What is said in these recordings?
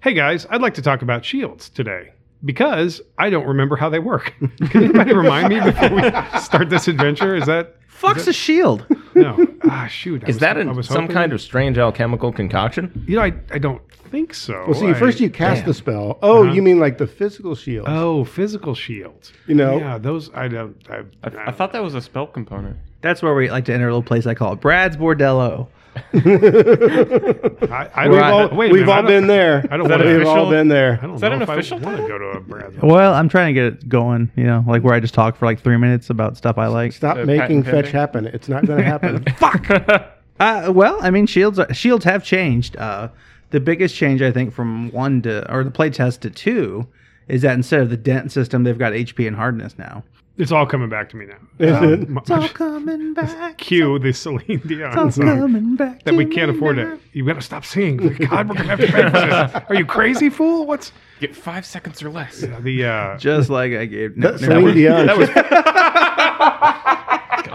Hey guys, I'd like to talk about shields today because I don't remember how they work. Can anybody remind me before we start this adventure? Is that Fuck's a shield. no? Ah, shoot. I Is was- that I was some hoping- kind of strange alchemical concoction? You know, I, I don't think so. Well, see, I- first you cast damn. the spell. Oh, Uh-huh. you mean like the physical shield? Oh, physical shields. You know, Yeah, those I don't. I, I, I thought that was a spell component. That's where we like to enter a little place I call it Brad's Bordello. I, I we've don't- all, wait we've minute, I all been there. I don't want We've to. all official- been there. I don't Is that know an if official I want to go to a Brad's. Well, I'm trying to get it going, you know, like where I just talk for like three minutes about stuff I like. Stop The making patent fetch pending? happen. It's not going to happen. Uh, well, I mean, shields are, shields have changed. Uh, the biggest change, I think, from one to or the play test to two, is that instead of the dent system, they've got HP and hardness now. It's all coming back to me now. Is Um, it? my- It's all coming back. Cue the Celine Dion It's all song coming back. that to we can't me afford now. it. You gotta stop singing. God, we're gonna have to pay for this. Are you crazy, fool? What's Get five seconds or less. the? uh Just like I gave. No, That's no, Celine Dion. That was.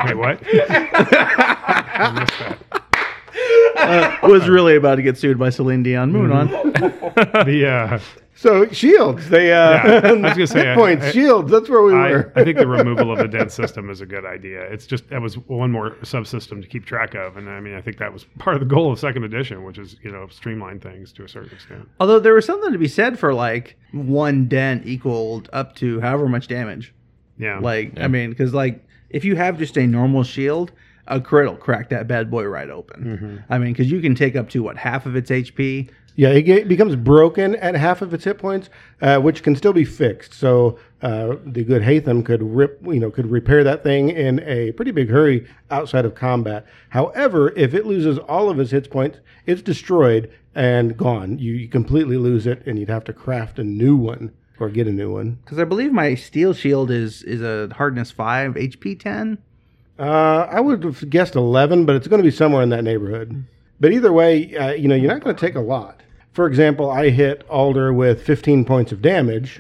Wait, what? I missed that. uh, was really about to get sued by Celine Dion. Moving on. The uh, so shields. They uh, Yeah, I was gonna say, hit points. I- shields. That's where we I, were. I think the removal of the dent system is a good idea. It's just that was one more subsystem to keep track of, and I mean, I think that was part of the goal of second edition, which is you know streamline things to a certain extent. Although there was something to be said for like one dent equaled up to however much damage. Yeah, Like, I mean, because like if you have just a normal shield, a crit will crack that bad boy right open. I mean, because you can take up to what half of its HP. Yeah, it becomes broken at half of its hit points, uh, which can still be fixed. So uh, the good Hatham could rip, you know, could repair that thing in a pretty big hurry outside of combat. However, if it loses all of its hit points, it's destroyed and gone. You, you completely lose it, and you'd have to craft a new one or get a new one. Because I believe my steel shield is is a hardness five, HP ten. Uh, I would have guessed 11, but it's going to be somewhere in that neighborhood. But either way, uh, you know, you're not going to take a lot. For example, I hit Alder with 15 points of damage,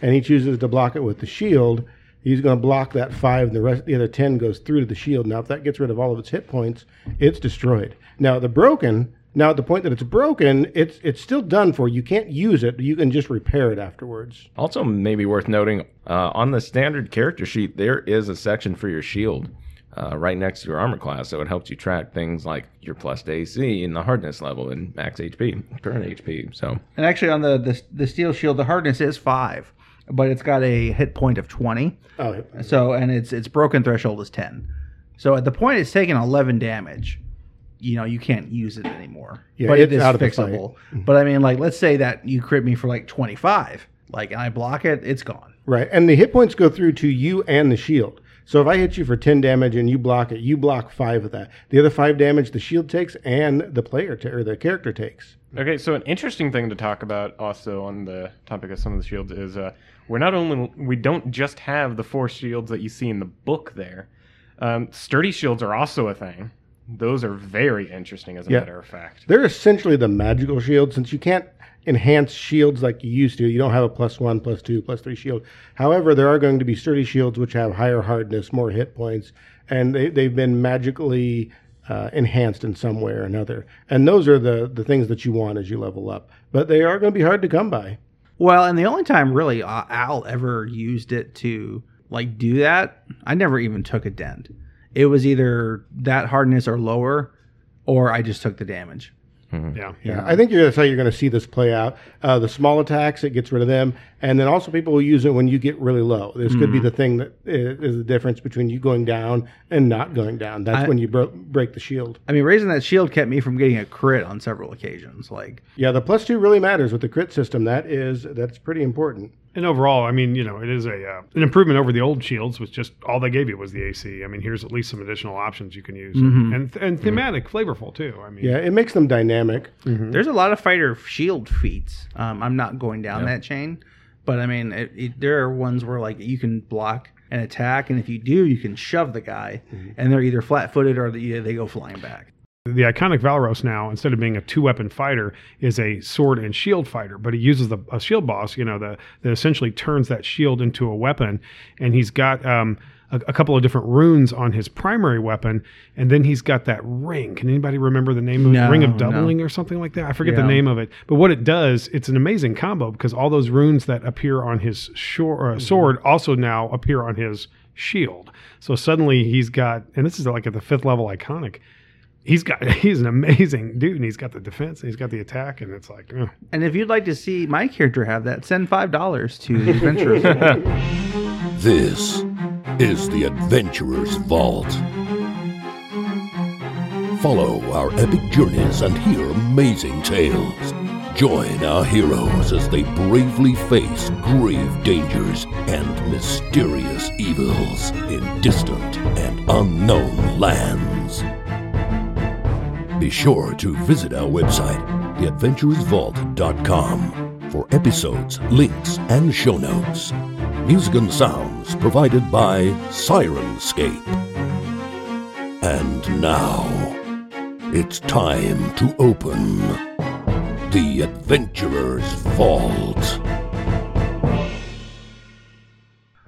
and he chooses to block it with the shield. He's going to block that five, and the rest, the other 10 goes through to the shield. Now, if that gets rid of all of its hit points, it's destroyed. Now, the broken. Now, at the point that it's broken, it's it's still done for. You can't use it. You can just repair it afterwards. Also, maybe worth noting uh, on the standard character sheet, there is a section for your shield uh, right next to your armor class. So it helps you track things like your plus to AC and the hardness level and max HP, current HP. So And actually, on the, the the steel shield, the hardness is five, but it's got a hit point of twenty. Oh, So and its its broken threshold is ten. So at the point it's taking eleven damage, you know you can't use it anymore. Yeah, but it's is out of fixable. But I mean, like let's say that you crit me for like twenty five, like and I block it, it's gone. Right. And the hit points go through to you and the shield. So if I hit you for 10 damage and you block it, you block 5 of that. The other 5 damage the shield takes and the player or the character takes. Okay, so an interesting thing to talk about also on the topic of some of the shields is uh, we're not only we don't just have the four shields that you see in the book there. Um, sturdy shields are also a thing. Those are very interesting, as a Yeah. matter of fact. They're essentially the magical shield since you can't enhance shields like you used to. You don't have a plus 1, plus 2, plus 3 shield. However, there are going to be sturdy shields which have higher hardness, more hit points, and they, they've been magically uh, enhanced in some way or another. And those are the, the things that you want as you level up. But they are going to be hard to come by. Well, and the only time really uh, Al ever used it to like do that, I never even took a dent. It was either that hardness or lower, or I just took the damage. Yeah, Yeah, I think you're, that's how you're going to see this play out. Uh, the small attacks, it gets rid of them, and then also people will use it when you get really low. This could be the thing that is, is the difference between you going down and not going down. That's I- when you bro- break the shield. I mean, raising that shield kept me from getting a crit on several occasions. Like, Yeah, the plus two really matters with the crit system. That is that's pretty important. And overall, I mean, you know, it is a uh, an improvement over the old shields, which just all they gave you was the AC. I mean, here's at least some additional options you can use, and and thematic, flavorful too. I mean, Yeah, it makes them dynamic. there's a lot of fighter shield feats. Um, I'm not going down that chain, but I mean, it, it, there are ones where like you can block an attack, and if you do, you can shove the guy, and they're either flat footed or they, they go flying back. The iconic Valeros now, instead of being a two weapon fighter, is a sword and shield fighter, but he uses the, a shield boss, you know, the, that essentially turns that shield into a weapon. And he's got um, a, a couple of different runes on his primary weapon. And then he's got that ring. Can anybody remember the name of it? Ring of no. Doubling or something like that? I forget the name of it. But what it does, it's an amazing combo because all those runes that appear on his shor- uh, sword also now appear on his shield. So suddenly he's got, and this is like at the fifth level iconic. He's got, he's an amazing dude, and he's got the defense, and he's got the attack, and it's like, uh, And if you'd like to see my character have that, send five dollars to the adventurers. This is the Adventurer's Vault. Follow our epic journeys and hear amazing tales. Join our heroes as they bravely face grave dangers and mysterious evils in distant and unknown lands. Be sure to visit our website, theadventurersvault.com, for episodes, links, and show notes. Music and sounds provided by Syrinscape. And now, it's time to open the Adventurer's Vault.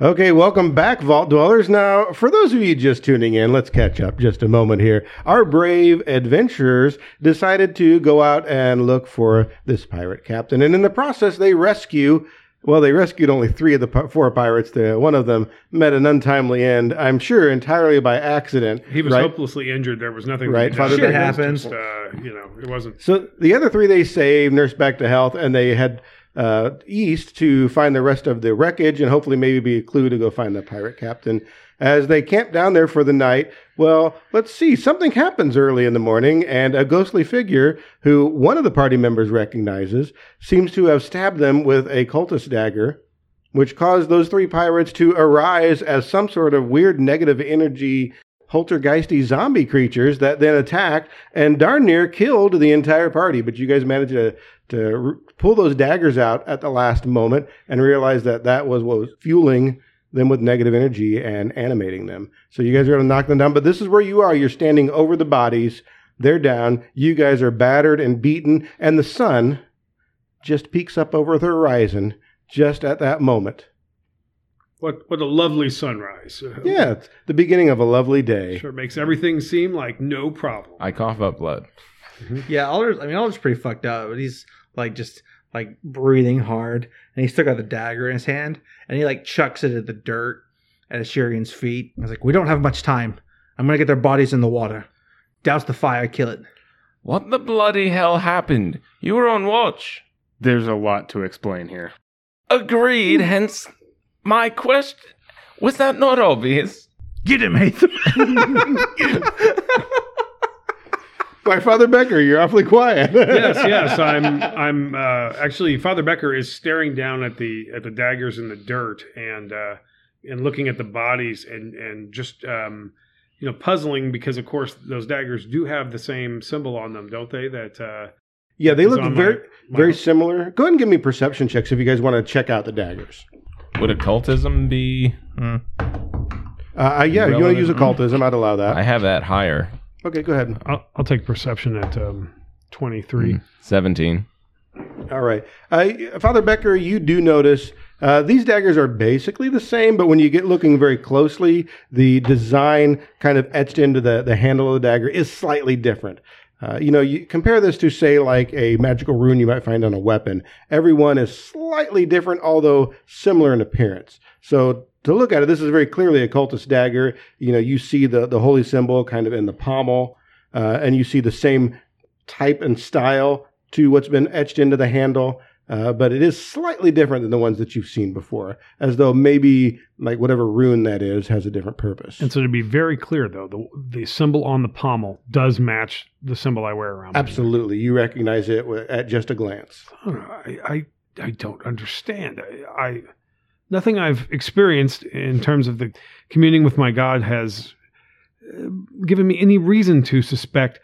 Okay, welcome back, Vault Dwellers. Now, for those of you just tuning in, let's catch up just a moment here. Our brave adventurers decided to go out and look for this pirate captain, and in the process, they rescue. Well, they rescued only three of the four pirates. The, one of them met an untimely end. I'm sure entirely by accident. he was right? hopelessly injured. There was nothing. Right, Father. Shit It happens. Just, uh, you know, it wasn't. So the other three they saved, nursed back to health, and they head uh, east to find the rest of the wreckage and hopefully maybe be a clue to go find the pirate captain. As they camp down there for the night, well, let's see, something happens early in the morning, and a ghostly figure who one of the party members recognizes seems to have stabbed them with a cultist dagger, which caused those three pirates to arise as some sort of weird negative energy poltergeisty zombie creatures that then attacked and darn near killed the entire party. But you guys managed to to pull those daggers out at the last moment and realize that that was what was fueling them with negative energy and animating them. So you guys are going to knock them down. But this is where you are. You're standing over the bodies. They're down. You guys are battered and beaten, and the sun just peeks up over the horizon just at that moment. What what a lovely sunrise. Yeah, it's the beginning of a lovely day. Sure makes everything seem like no problem. I cough up blood. Mm-hmm. yeah, Alder's. I mean, Alder's pretty fucked up, but he's like just like breathing hard, and he's still got the dagger in his hand, and he like chucks it at the dirt at Shirian's feet. I was like, "We don't have much time. I'm gonna get their bodies in the water, douse the fire, kill it." What the bloody hell happened? You were on watch. There's a lot to explain here. Agreed, hence my question. Was that not obvious? Get him, Hatham. Why, Father Becker, you're awfully quiet. yes, yes. I'm. I'm uh, actually. Father Becker is staring down at the at the daggers in the dirt and uh, and looking at the bodies and and just um, you know puzzling because of course those daggers do have the same symbol on them, don't they? That uh, Yeah, they look very, my- my- very similar. Go ahead and give me perception checks if you guys want to check out the daggers. Would occultism be? Uh, uh, yeah, you want to use occultism? I'd allow that. I have that higher. okay, go ahead. I'll, I'll take perception at um, twenty three. 17. All right, uh, Father Becker, you do notice uh, these daggers are basically the same, but when you get looking very closely, the design kind of etched into the the handle of the dagger is slightly different. Uh, you know, you compare this to say like a magical rune you might find on a weapon. Every one is slightly different, although similar in appearance. So to look at it, this is very clearly a cultist dagger. You know, you see the the holy symbol kind of in the pommel, uh, and you see the same type and style to what's been etched into the handle. Uh, but it is slightly different than the ones that you've seen before, as though maybe like whatever rune that is has a different purpose. And so to be very clear, though, the the symbol on the pommel does match the symbol I wear around. Absolutely, you recognize it at just a glance. I, I I don't understand. I, I nothing I've experienced in terms of the communing with my God has uh, given me any reason to suspect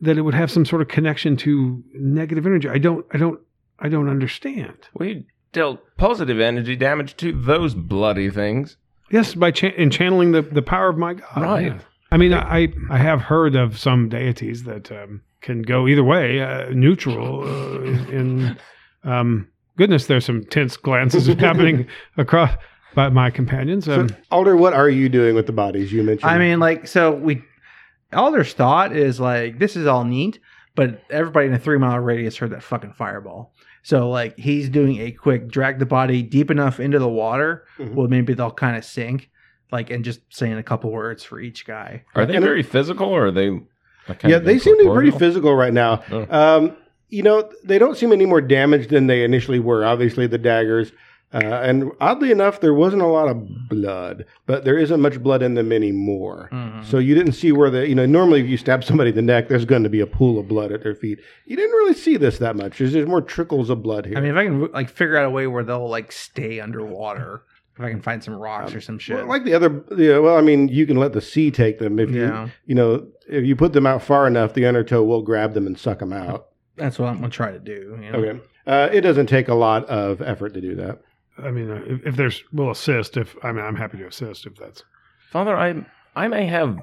that it would have some sort of connection to negative energy. I don't. I don't. I don't understand. We dealt positive energy damage to those bloody things. Yes, by cha- in channeling the, the power of my God. Right. yeah. I mean, I I have heard of some deities that um, can go either way, uh, neutral. Uh, in um, goodness, there's some tense glances happening across by my companions. So, Um, Alder, what are you doing with the bodies you mentioned? I mean, like, so we, Alder's thought is like, this is all neat, but everybody in a three mile radius heard that fucking fireball. So, like, he's doing a quick drag the body deep enough into the water, Mhm. well, maybe they'll kind of sink, like, and just saying a couple words for each guy. Are they And- very physical or are they? kind yeah, of they seem to be pretty physical right now. Oh. Um, you know, they don't seem any more damaged than they initially were. Obviously, the daggers. Uh, and oddly enough, there wasn't a lot of blood, but there isn't much blood in them anymore. Mhm. So you didn't see where the, you know, normally if you stab somebody in the neck, there's going to be a pool of blood at their feet. You didn't really see this that much. There's, there's more trickles of blood here. I mean, if I can like figure out a way where they'll like stay underwater, if I can find some rocks or some shit. Well, like the other, yeah, well, I mean, you can let the sea take them if Yeah. you, you know, if you put them out far enough, the undertow will grab them and suck them out. That's what I'm gonna try to do. You know? Okay, uh, it doesn't take a lot of effort to do that. I mean, uh, if, if there's, we'll assist. If I mean, I'm happy to assist if that's, Father, I I may have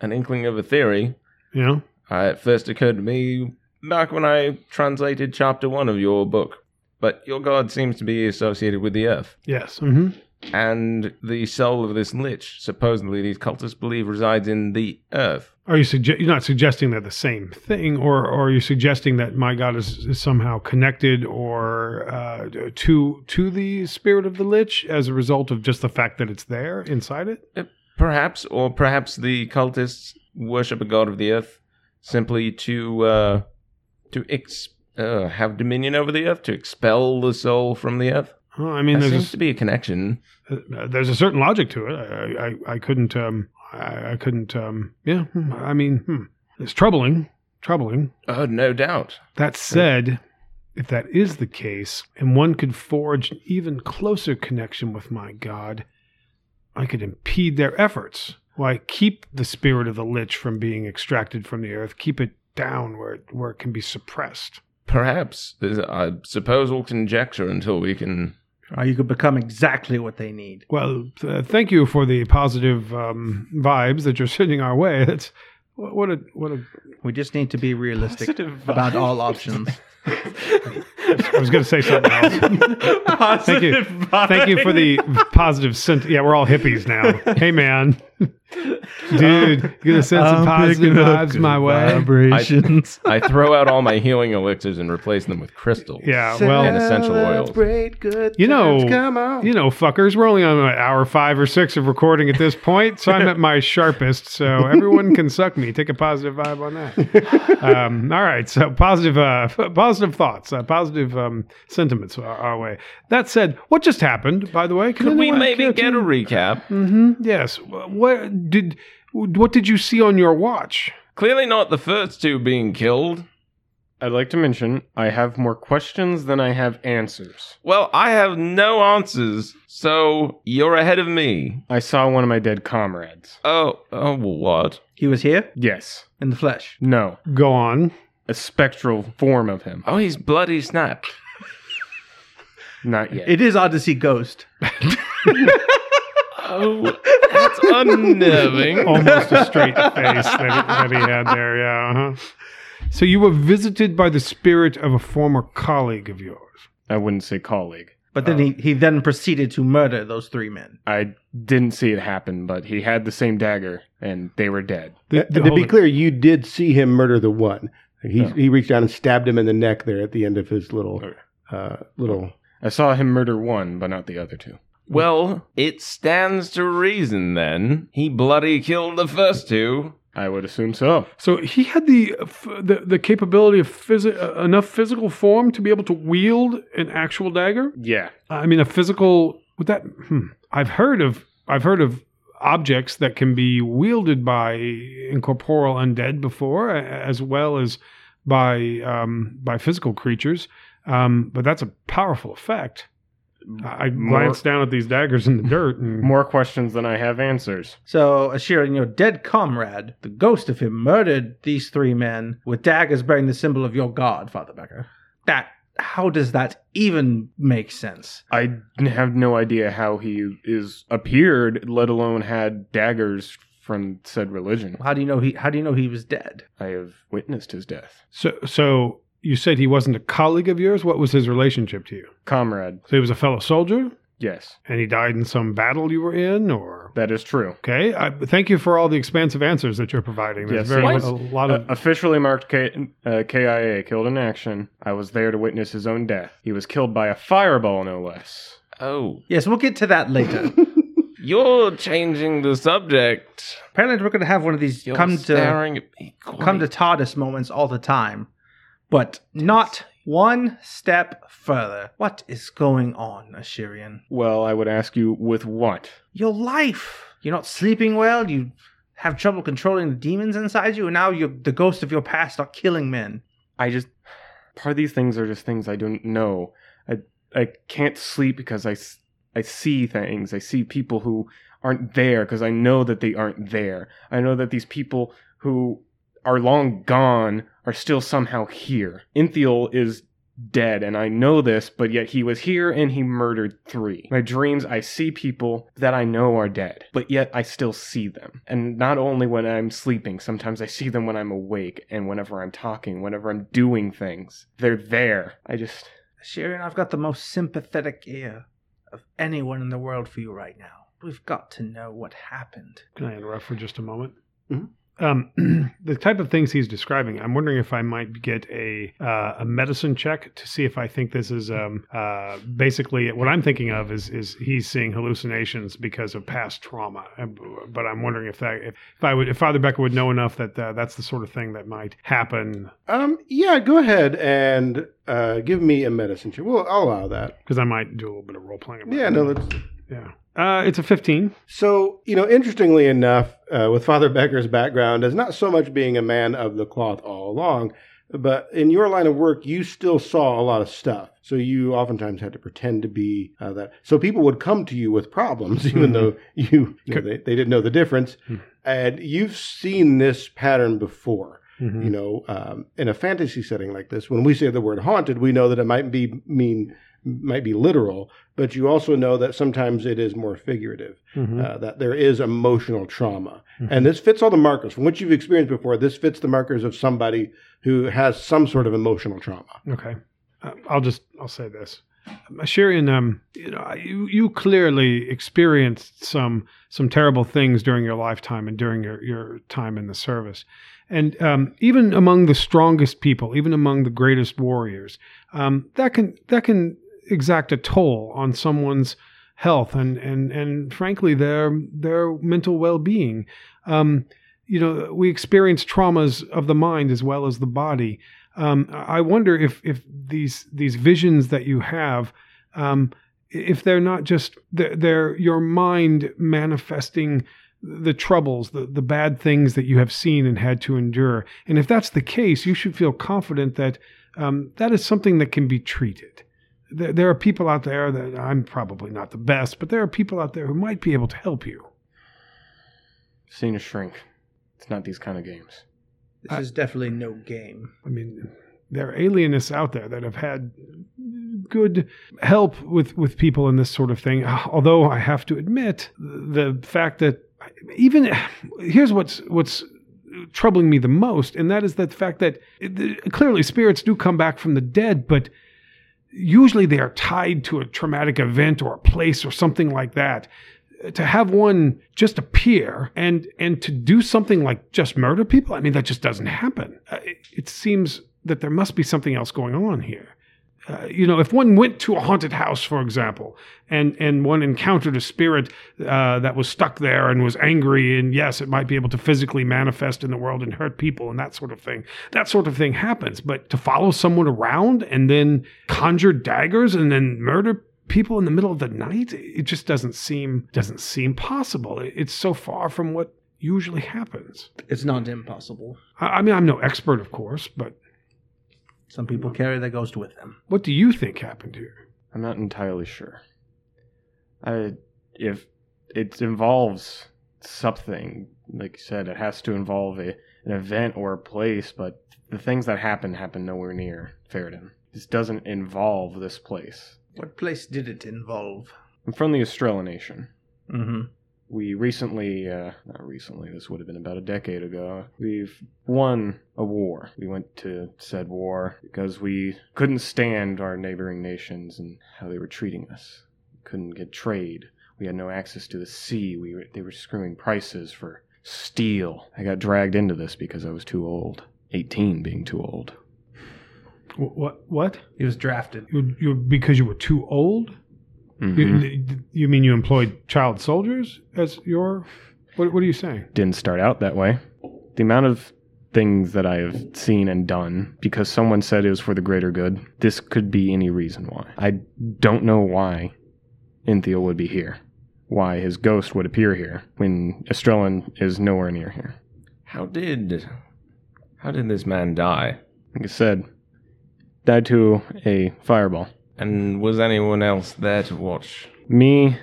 an inkling of a theory. Yeah. Uh, it first occurred to me back when I translated chapter one of your book. But your god seems to be associated with the earth. Yes. hmm And the soul of this lich, supposedly these cultists believe resides in the earth. Are you sugge- you're not suggesting that the same thing, or, or are you suggesting that my God is, is somehow connected or uh, to to the spirit of the lich as a result of just the fact that it's there inside it? Perhaps, or perhaps the cultists worship a god of the earth simply to uh, to ex- uh, have dominion over the earth, to expel the soul from the earth. Well, I mean, there there's seems a, to be a connection. uh, there's a certain logic to it. I I, I couldn't um I, I couldn't um yeah. I mean, hmm. it's troubling, troubling. Oh, no doubt. That said, if that is the case, and one could forge an even closer connection with my God, I could impede their efforts. Why keep the spirit of the lich from being extracted from the earth? Keep it down where it, where it can be suppressed. Perhaps. I suppose we'll conjecture until we can. Or you could become exactly what they need. Well, uh, thank you for the positive um, vibes that you're sending our way. That's what what a what a. We just need to be realistic about vibes. all options. I was going to say something else. Thank you. Thank you for the positive sent. Yeah, we're all hippies now. Hey, man, dude, you gonna send some positive vibes my way. Vibrations. I throw out all my healing elixirs and replace them with crystals. Yeah, well, And essential oils. Celebrate good You know- times, come on. you know, fuckers, we're only on like, hour five or six of recording at this point, so I'm at my sharpest. So everyone can suck me. Take a positive vibe on that. Um, all right, so positive, uh, positive thoughts, uh, positive um, sentiments our, our way. That said, what just happened? By the way, Can Could we anyone maybe care get a to- recap? Mhm, Yes. What did what did you see on your watch? Clearly not the first two being killed. I'd like to mention I have more questions than I have answers. Well, I have no answers, so you're ahead of me. I saw one of my dead comrades. Oh, oh, what? he was here Yes. in the flesh. No. Go on. A spectral form of him. Oh, he's bloody snapped. Not yet. It is odd to see Ghost. Oh, that's unnerving. Almost a straight face that he, that he had there. Yeah. Uh-huh. So you were visited by the spirit of a former colleague of yours. I wouldn't say colleague. But then he, he then proceeded to murder those three men. I didn't see it happen, but he had the same dagger and they were dead. The- And the- to be on. clear, you did see him murder the one. He Oh. he reached down and stabbed him in the neck there at the end of his little Okay. uh, little. I saw him murder one, but not the other two. Well, it stands to reason then. He bloody killed the first two. I would assume so. So he had the f- the, the capability of phys- uh, enough physical form to be able to wield an actual dagger. Yeah. I mean, a physical. Would that? Hmm, I've heard of. I've heard of objects that can be wielded by incorporeal undead before, as well as by um, by physical creatures. Um, but that's a powerful effect. I, glance down at these daggers in the dirt, and More questions than I have answers. So, Ashira, your dead comrade, the ghost of him, murdered these three men with daggers bearing the symbol of your god, Father Becker. That, how does that even make sense? I have no idea how he is appeared, let alone had daggers from said religion. How do you know he? How do you know he was dead? I have witnessed his death. So, so you said he wasn't a colleague of yours. What was his relationship to you? Comrade, So he was a fellow soldier, yes, and he died in some battle you were in, or that is true. okay. I, thank you for all the expansive answers that you're providing. There's Yes, very it a was. lot Uh, of officially marked K- uh, KIA, killed in action. I was there to witness his own death. He was killed by a fireball, no less. Oh, Yes, we'll get to that later. you're changing the subject. Apparently, we're going to have one of these You're come to staring at me. come to TARDIS moments all the time, but not one step further. What is going on, Ashirian? Well, I would ask you, with what? Your life. You're not sleeping well. You have trouble controlling the demons inside you, and now the ghosts of your past are killing men. I just part of these things are just things I don't know. I I can't sleep because I I see things. I see people who aren't there because I know that they aren't there. I know that these people who are long gone are still somehow here. Inthiel is dead and I know this, but yet he was here and he murdered 3. My dreams I see people that I know are dead, but yet I still see them. And not only when I'm sleeping, sometimes I see them when I'm awake and whenever I'm talking, whenever I'm doing things. They're there. I just Ashirian, I've got the most sympathetic ear of anyone in the world for you right now. We've got to know what happened. Can I interrupt for just a moment? Mhm. Um, the type of things he's describing, I'm wondering if I might get a uh, a medicine check to see if I think this is um, uh, basically what I'm thinking of is is he's seeing hallucinations because of past trauma. Uh, But I'm wondering if that if, if I would if Father Becker would know enough that uh, that's the sort of thing that might happen Um, yeah, go ahead and uh, give me a medicine check. Well, I'll allow that. because I might do a little bit of role playing. Yeah, no, that's yeah. Uh, it's a 15. So, you know, interestingly enough, uh, with Father Becker's background as not so much being a man of the cloth all along, but in your line of work, you still saw a lot of stuff. So you oftentimes had to pretend to be uh, that. So people would come to you with problems, even Mhm. though you, you know, they, they didn't know the difference. Mhm. And you've seen this pattern before. Mhm. You know, um, in a fantasy setting like this, when we say the word haunted, we know that it might be mean might be literal, but you also know that sometimes it is more figurative. Mhm. Uh, that there is emotional trauma, Mhm. and this fits all the markers from what you've experienced before. This fits the markers of somebody who has some sort of emotional trauma. Okay, uh, I'll just I'll say this, Shirian. Um, you know, you you clearly experienced some some terrible things during your lifetime and during your your time in the service, and um, even among the strongest people, even among the greatest warriors, um, that can that can exact a toll on someone's health and and and frankly their their mental well being. Um, you know, we experience traumas of the mind as well as the body. Um, I wonder if if these these visions that you have, um, if they're not just they're, they're your mind manifesting the troubles, the the bad things that you have seen and had to endure. And if that's the case, you should feel confident that um, that is something that can be treated. There, there are people out there that I'm probably not the best, but there are people out there who might be able to help you. seen a shrink. It's not these kind of games. This I- is definitely no game. I mean, there are alienists out there that have had good help with, with people in this sort of thing. Although I have to admit, the fact that even here's what's what's troubling me the most, and that is the fact that clearly spirits do come back from the dead, but usually they are tied to a traumatic event or a place or something like that to have one just appear and and to do something like just murder people? I mean that just doesn't happen. Uh, it, it seems that there must be something else going on here uh, you know if one went to a haunted house for example and and one encountered a spirit uh, that was stuck there and was angry and yes it might be able to physically manifest in the world and hurt people and that sort of thing that sort of thing happens. But to follow someone around and then conjure daggers and then murder people in the middle of the night it just doesn't seem doesn't seem possible. It's so far from what usually happens. It's not impossible. i, I mean i'm no expert of course but Some people carry their ghost with them. what do you think happened here I'm not entirely sure. I, if it involves something, like you said, it has to involve a, an event or a place, but the things that happened happened nowhere near Ferrodin. This doesn't involve this place. What place did it involve? I'm from the Estrella Nation. Mm-hmm. We recently, uh, not recently, this would have been about a decade ago, we've won a war. We went to said war because we couldn't stand our neighboring nations and how they were treating us. We couldn't get trade. We had no access to the sea. We were, they were screwing prices for steel. I got dragged into this because I was too old. 18 being too old. What? What? He was drafted. You, you because you were too old? Mhm. You, you mean you employed child soldiers as your? What, what are you saying? didn't start out that way. The amount of things that I have seen and done because someone said it was for the greater good, this could be any reason why. I don't know why Inthiel would be here. Why his ghost would appear here when Estrellan is nowhere near here. How did how did this man die? Like I said, died to a fireball. And was anyone else there to watch? Me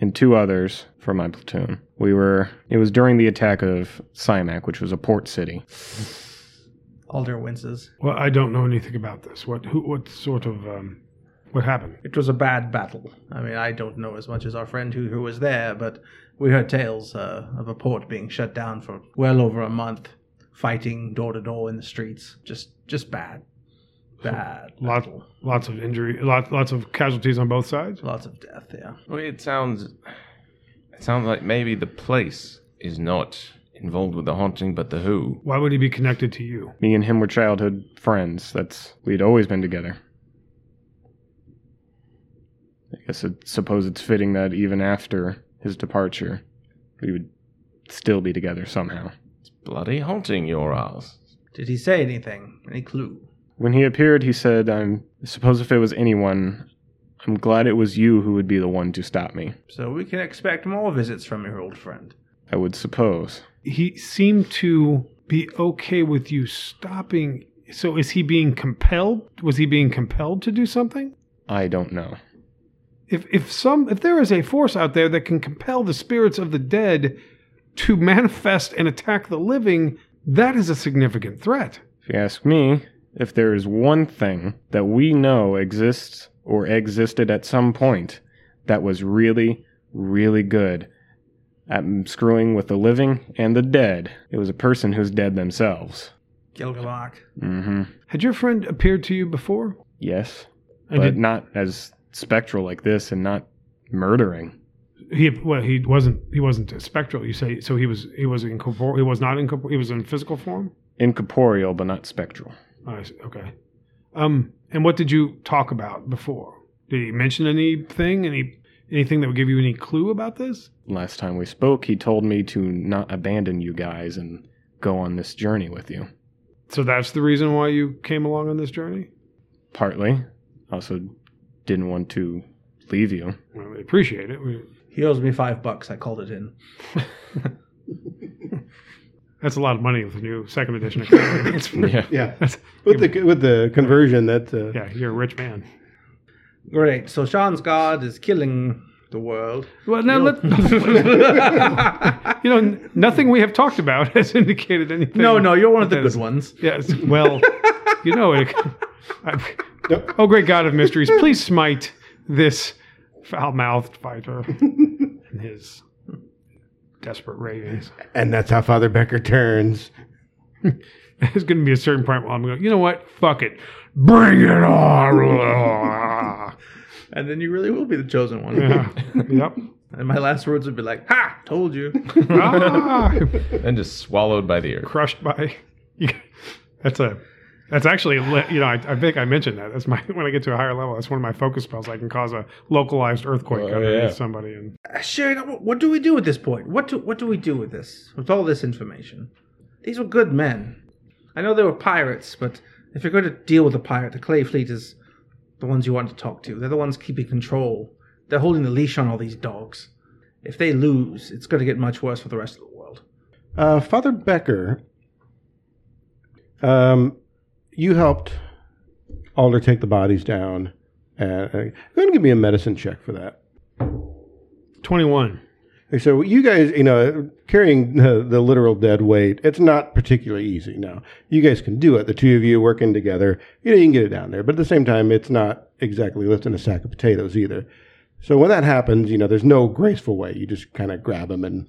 and two others from my platoon. We were, it was during the attack of Simac, which was a port city. Alder winces. Well, I don't know anything about this. What? Who? What sort of? Um, what happened? It was a bad battle. I mean, I don't know as much as our friend who, who was there, but we heard tales uh, of a port being shut down for well over a month, fighting door to door in the streets. Just, just bad, bad. Lots, battle. lots of injury, lots, lots of casualties on both sides. lots of death. Yeah. Well, it sounds it sounds like maybe the place is not involved with the haunting, but the who. Why would he be connected to you? Me and him were childhood friends. That's, we'd always been together. I guess I suppose it's fitting that even after his departure, we would still be together somehow. It's bloody haunting your ass. Did he say anything? Any clue? When he appeared, he said, I'm, suppose if it was anyone, I'm glad it was you who would be the one to stop me. So we can expect more visits from your old friend. I would suppose. He seemed to be okay with you stopping. So, is he being compelled? Was he being compelled to do something? I don't know. If if some if there is a force out there that can compel the spirits of the dead to manifest and attack the living, that is a significant threat. If you ask me, if there is one thing that we know exists or existed at some point that was really, really good at screwing with the living and the dead, it was a person who's dead themselves. Gilgamesh. Mm-hmm. Had your friend appeared to you before? Yes, but did- not as spectral like this and not murdering. He well, he wasn't he wasn't spectral. You say so. He was he was in corpor- He was not incorporeal. He was in physical form. Incorporeal, but not spectral. Oh, I see. Okay. Um. And what did you talk about before? Did he mention anything? Any anything that would give you any clue about this? Last time we spoke, he told me to not abandon you guys and go on this journey with you. So that's the reason why you came along on this journey. Partly. Also, didn't want to leave you. Well, we appreciate it. We, He owes me five bucks. I called it in. that's a lot of money with the new second edition. economy. It's- Yeah. Yeah, that's- with the with the conversion, that uh, yeah, you're a rich man. Great. So Sean's god is killing the world. Well, now let you know nothing we have talked about has indicated anything. No, no, you're one of the that is- good ones. Yes. Well, you know it. I, No. oh, great God of mysteries, please smite this foul-mouthed fighter and his desperate ravings. and that's how Father Becker turns. There's going to be a certain point where I'm going, you know what? Fuck it. Bring it on. And then you really will be the chosen one. yeah. Yep. And my last words would be like, "Ha! Told you." Ah, And just swallowed by the earth. crushed by. That's a. That's actually, you know, I, I think I mentioned that. That's my when I get to a higher level. That's one of my focus spells. I can cause a localized earthquake Oh, underneath yeah. somebody, and Sure. What do we do at this point? What do what do we do with this? With all this information? These were good men. I know they were pirates, but if you're going to deal with a pirate, the Clay Fleet is the ones you want to talk to. They're the ones keeping control. They're holding the leash on all these dogs. If they lose, it's going to get much worse for the rest of the world. Uh, Father Becker, um, you helped Alder take the bodies down. Uh, uh, go ahead and give me a medicine check for that. twenty-one. Okay, So you guys, you know, carrying the, the literal dead weight, it's not particularly easy. Now you guys can do it. The two of you working together, you know, you can get it down there. But at the same time, it's not exactly lifting a sack of potatoes either. So when that happens, you know, there's no graceful way. You just kind of grab them and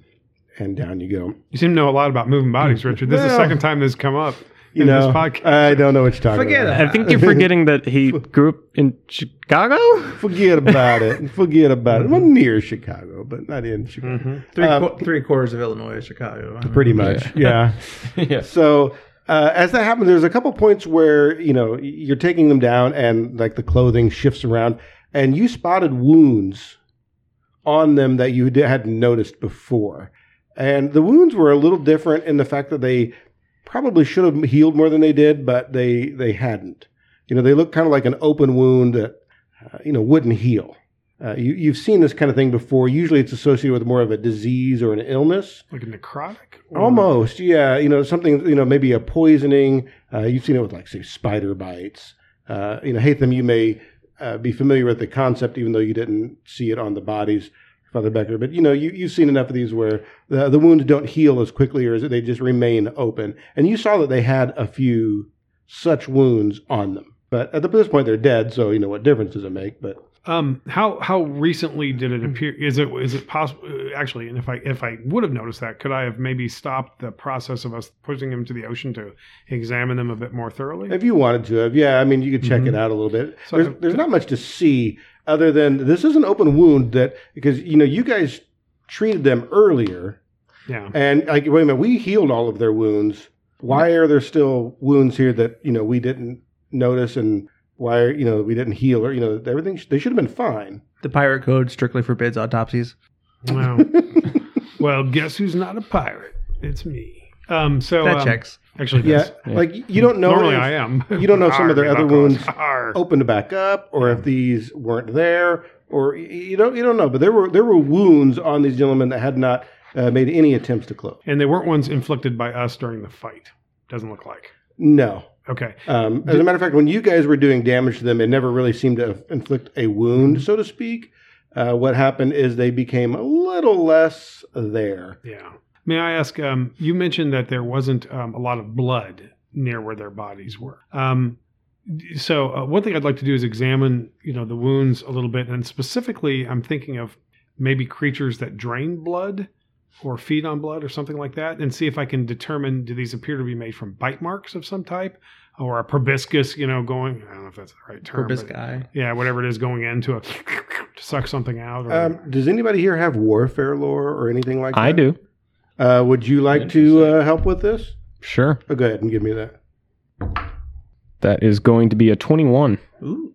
and down you go. You seem to know a lot about moving bodies, Richard. This is the second time this has come up You know, this podcast. I don't know what you're talking Forget about. it. I think you're forgetting that he grew up in Chicago. Forget about it. Forget about it. Well, near Chicago, but not in Chicago. Mm-hmm. Three, Um, qu- three quarters of Illinois is Chicago. Pretty much, yeah. yeah. So uh, as that happens, there's a couple points where you know you're taking them down, and like the clothing shifts around, and you spotted wounds on them that you hadn't noticed before, and the wounds were a little different in the fact that they probably should have healed more than they did, but they they hadn't. You know, they look kind of like an open wound that uh, you know wouldn't heal. Uh, you, you've seen this kind of thing before. Usually, it's associated with more of a disease or an illness. like a necrotic? Or- Almost, yeah. You know, something, you know, maybe a poisoning. Uh, you've seen it with, like, say, spider bites. Uh, you know, Hatham, you may uh, be familiar with the concept, even though you didn't see it on the bodies, Father Becker. But, you know, you, you've seen enough of these where the, the wounds don't heal as quickly or as they just remain open. And you saw that they had a few such wounds on them. But at this point, they're dead, so, you know, what difference does it make? But Um, how how recently did it appear? Is it is it possible? Actually, and if I if I would have noticed that, could I have maybe stopped the process of us pushing them to the ocean to examine them a bit more thoroughly? If you wanted to have, yeah, I mean, you could check Mhm. it out a little bit. So- there's, there's not much to see other than this is an open wound that because you know you guys treated them earlier, yeah. and like wait a minute, we healed all of their wounds. Why are there still wounds here that you know we didn't notice, and why you know we didn't heal or you know everything? They should have been fine. The pirate code strictly forbids autopsies. Wow. well, guess who's not a pirate? It's me. Um. So That um, checks. Actually, Yeah, yes. like you don't know. Normally, if- I am. you don't know if some of their other wounds Arr. opened back up or if these weren't there or you don't you don't know but there were there were wounds on these gentlemen that had not uh, made any attempts to close And they weren't ones inflicted by us during the fight. Doesn't look like. no Okay. um, as a matter of fact when you guys were doing damage to them it never really seemed to inflict a wound so to speak uh, what happened is they became a little less there Yeah. May I ask? Um, you mentioned that there wasn't um, a lot of blood near where their bodies were. Um, so uh, one thing I'd like to do is examine, you know, the wounds a little bit, and specifically, I'm thinking of maybe creatures that drain blood or feed on blood or something like that, and see if I can determine do these appear to be made from bite marks of some type or a proboscis, you know, going. I don't know if that's the right term. Purpose but- guy. Yeah, whatever it is, going into a to suck something out. Or, um, does anybody here have warfare lore or anything like that I do. Uh, would you like to uh, help with this Sure. oh, go ahead and give me that That is going to be a 21. Ooh.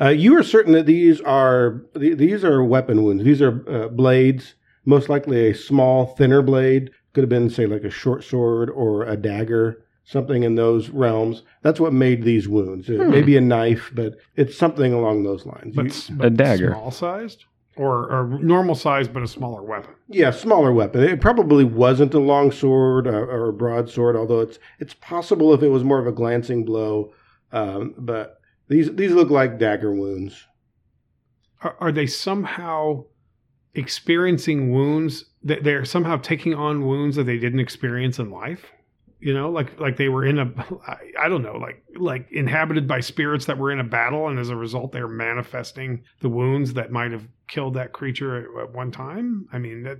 Uh, you are certain that these are th- these are weapon wounds. These are uh, blades, most likely a small, thinner blade. Could have been, say, like a short sword or a dagger, something in those realms. That's what made these wounds. It may be a knife, but it's something along those lines. but, You- but A dagger. small sized or, or normal size but a smaller weapon. yeah, smaller weapon. It probably wasn't a long sword or, or a broadsword, although it's it's possible if it was more of a glancing blow. Um, but these these look like dagger wounds. Are, are they somehow experiencing wounds that they're somehow taking on wounds that they didn't experience in life? You know, like like they were in a i don't know, like like inhabited by spirits that were in a battle, and as a result, they're manifesting the wounds that might have killed that creature at, at one time. I mean, that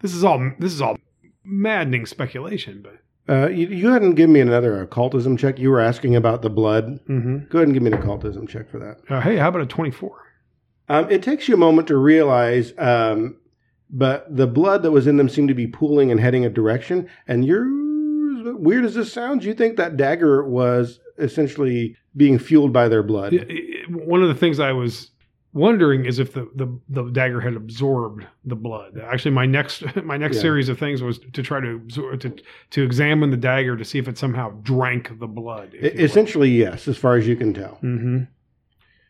this is all this is all maddening speculation, but Uh, you, you hadn't given me another occultism check. You were asking about the blood. mhm. Go ahead and give me an occultism check for that. uh, hey, how about a twenty-four? Um, it takes you a moment to realize, um, but the blood that was in them seemed to be pooling and heading a direction. And you're weird as this sounds, you think that dagger was essentially being fueled by their blood. It- it- one of the things I was wondering is if the, the, the dagger had absorbed the blood. Actually, my next my next Yeah. series of things was to try to absorb to to examine the dagger to see if it somehow drank the blood. Essentially, yes, as far as you can tell. hmm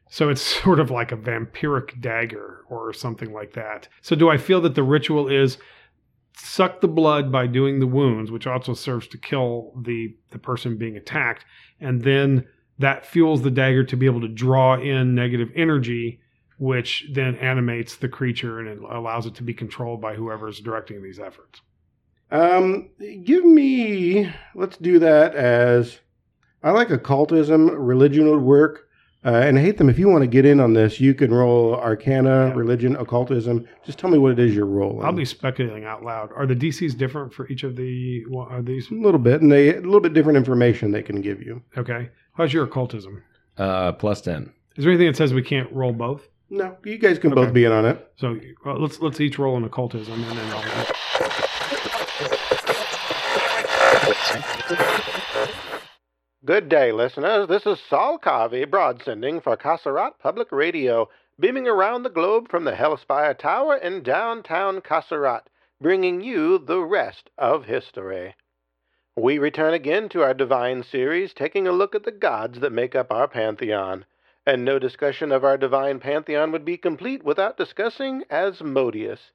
So it's sort of like a vampiric dagger or something like that. So do I feel that the ritual is suck the blood by doing the wounds, which also serves to kill the the person being attacked, and then that fuels the dagger to be able to draw in negative energy, which then animates the creature and it allows it to be controlled by whoever is directing these efforts. Um, give me. Let's do that as I like occultism. Religion would work. Uh, and them. if you want to get in on this, you can roll Arcana, Yeah. Religion, Occultism. Just tell me what it is you're rolling. I'll be speculating out loud. Are the DCs different for each of the? well, Are these a little bit, and they a little bit different information they can give you. okay? How's your occultism? Uh, plus 10. Is there anything that says we can't roll both? No, you guys can Okay. both be in on it. So well, let's let's each roll an occultism and then I'll. Good day, listeners. This is Saul Carvey, broadsending for Kasserat Public Radio, beaming around the globe from the Hellspire Tower in downtown Kasserat, bringing you the rest of history. We return again to our Divine series, taking a look at the gods that make up our pantheon. And no discussion of our divine pantheon would be complete without discussing Asmodeus.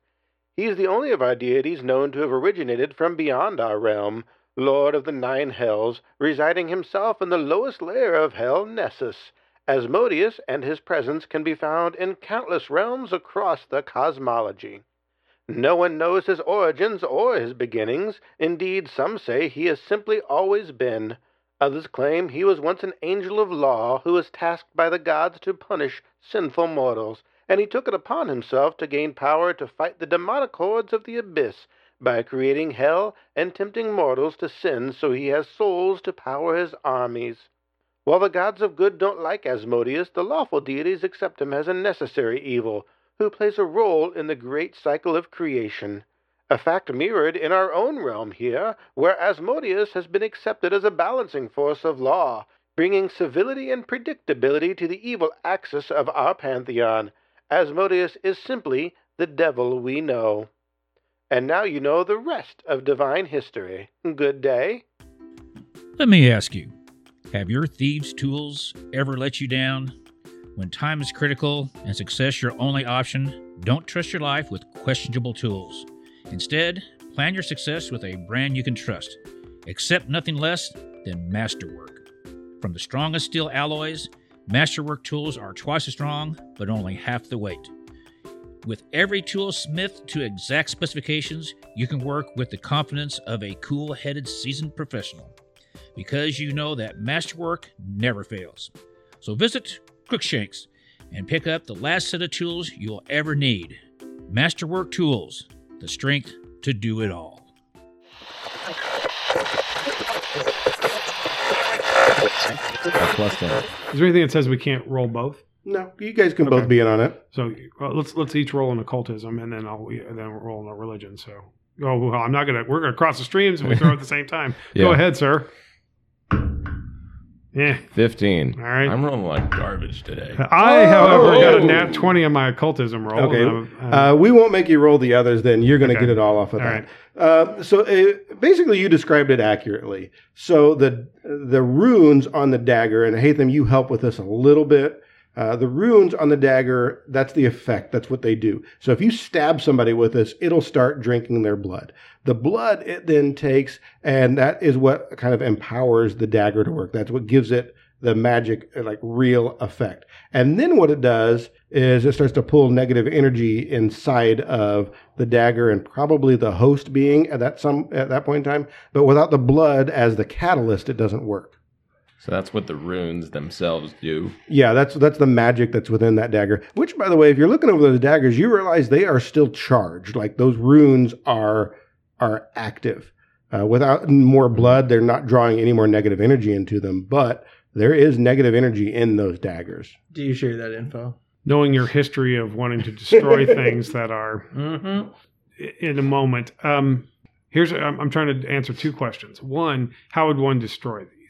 He is the only of our deities known to have originated from beyond our realm, Lord of the Nine Hells, residing himself in the lowest layer of Hell, Nessus. Asmodeus and his presence can be found in countless realms across the cosmology. No one knows his origins or his beginnings. Indeed, some say he has simply always been. Others claim he was once an angel of law who was tasked by the gods to punish sinful mortals, and he took it upon himself to gain power to fight the demonic hordes of the abyss by creating hell and tempting mortals to sin so he has souls to power his armies. While the gods of good don't like Asmodeus, the lawful deities accept him as a necessary evil, who plays a role in the great cycle of creation. A fact mirrored in our own realm here, where Asmodeus has been accepted as a balancing force of law, bringing civility and predictability to the evil axis of our pantheon. Asmodeus is simply the devil we know. And now you know the rest of divine history. Good day. Let me ask you have your thieves' tools ever let you down? When time is critical and success your only option, don't trust your life with questionable tools. Instead, plan your success with a brand you can trust. Accept nothing less than Masterwork. From the strongest steel alloys, Masterwork tools are twice as strong, but only half the weight. With every tool smithed to exact specifications, you can work with the confidence of a cool headed seasoned professional because you know that Masterwork never fails. So visit Crookshanks and pick up the last set of tools you'll ever need. Masterwork Tools, the strength to do it all. Plus 10. Is there anything that says we can't roll both? No, you guys can Okay. both be in on it. So well, let's let's each roll an occultism and then I'll then we'll roll a religion. So oh well, I'm not gonna we're gonna cross the streams and we throw at the same time. Go ahead, sir. Yeah. 15. All right. I'm rolling like garbage today. I, however, got a Oh! nat twenty on my occultism roll. Okay. and I'm, uh, Uh, we won't make you roll the others. Then you're going to Okay. get it all off of All that. Uh, so uh, basically, you described it accurately. So the the runes on the dagger, and I Hatham, you help with this a little bit. Uh, the runes on the dagger, that's the effect. That's what they do. So if you stab somebody with this, it'll start drinking their blood. The blood it then takes, and that is what kind of empowers the dagger to work. That's what gives it the magic, uh, like real effect. And then what it does is it starts to pull negative energy inside of the dagger and probably the host being at that some at that point in time. But without the blood as the catalyst, it doesn't work. So that's what the runes themselves do. Yeah, that's that's the magic that's within that dagger. Which, by the way, if you're looking over those daggers, you realize they are still charged. Like those runes are are active. Uh, without more blood, they're not drawing any more negative energy into them. But there is negative energy in those daggers. Do you share that info? knowing your history of wanting to destroy things that are Mm-hmm. in a moment. Um, here's I'm, I'm trying to answer two questions. One, how would one destroy these?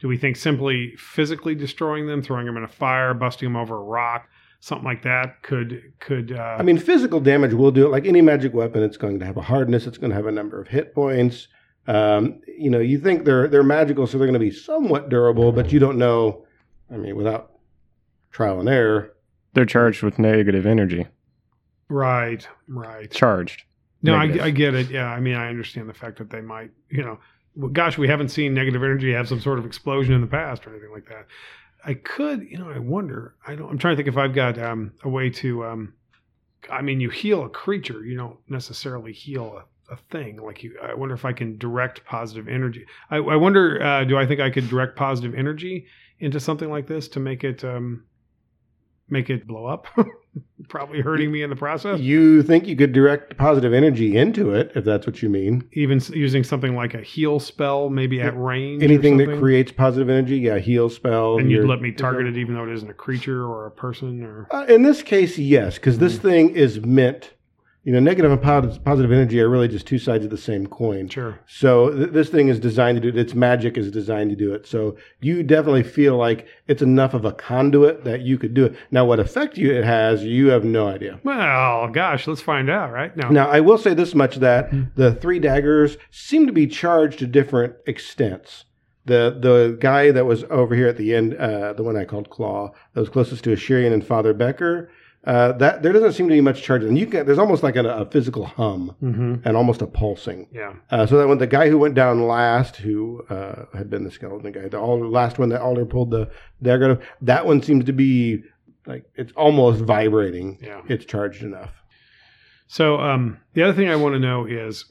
Do we think simply physically destroying them, throwing them in a fire, busting them over a rock, something like that could could? Uh, I mean, physical damage will do it. Like any magic weapon, it's going to have a hardness. It's going to have a number of hit points. Um, you know, you think they're they're magical, so they're going to be somewhat durable, but you don't know. I mean, without trial and error, They're charged with negative energy. right, right. Charged. No, I, I get it. Yeah, I mean, I understand the fact that they might, you know, well, gosh, we haven't seen negative energy have some sort of explosion in the past or anything like that. I could, you know, I wonder. I don't. I'm trying to think if I've got um, a way to. Um, I mean, you heal a creature, you don't necessarily heal a, a thing. Like you, I wonder if I can direct positive energy. I, I wonder, uh, do I think I could direct positive energy into something like this to make it um, make it blow up, probably hurting me in the process. You think you could direct positive energy into it, if that's what you mean. Even using something like a heal spell, maybe at range. Anything that creates positive energy, yeah, heal spell. and you'd let me target it even though it isn't a creature or a person or Uh, in this case, yes, because this Mm-hmm. thing is meant. You know, negative and positive, positive energy are really just two sides of the same coin. sure. So th- this thing is designed to do it. Its magic is designed to do it. So you definitely feel like it's enough of a conduit that you could do it. Now, what effect you it has, you have no idea. Well, gosh, let's find out, right? No. Now, I will say this much that the three daggers seem to be charged to different extents. The the guy that was over here at the end, uh, the one I called Claw, that was closest to Ashirian and Father Becker, uh, that there doesn't seem to be much charge. And you can there's almost like a, a physical hum hmm and almost a pulsing. Yeah. Uh, so that when the guy who went down last, who uh, had been the skeleton guy, the last one that Alder pulled the dagger, that one seems to be like it's almost vibrating. Yeah. It's charged enough. So um, the other thing I want to know is,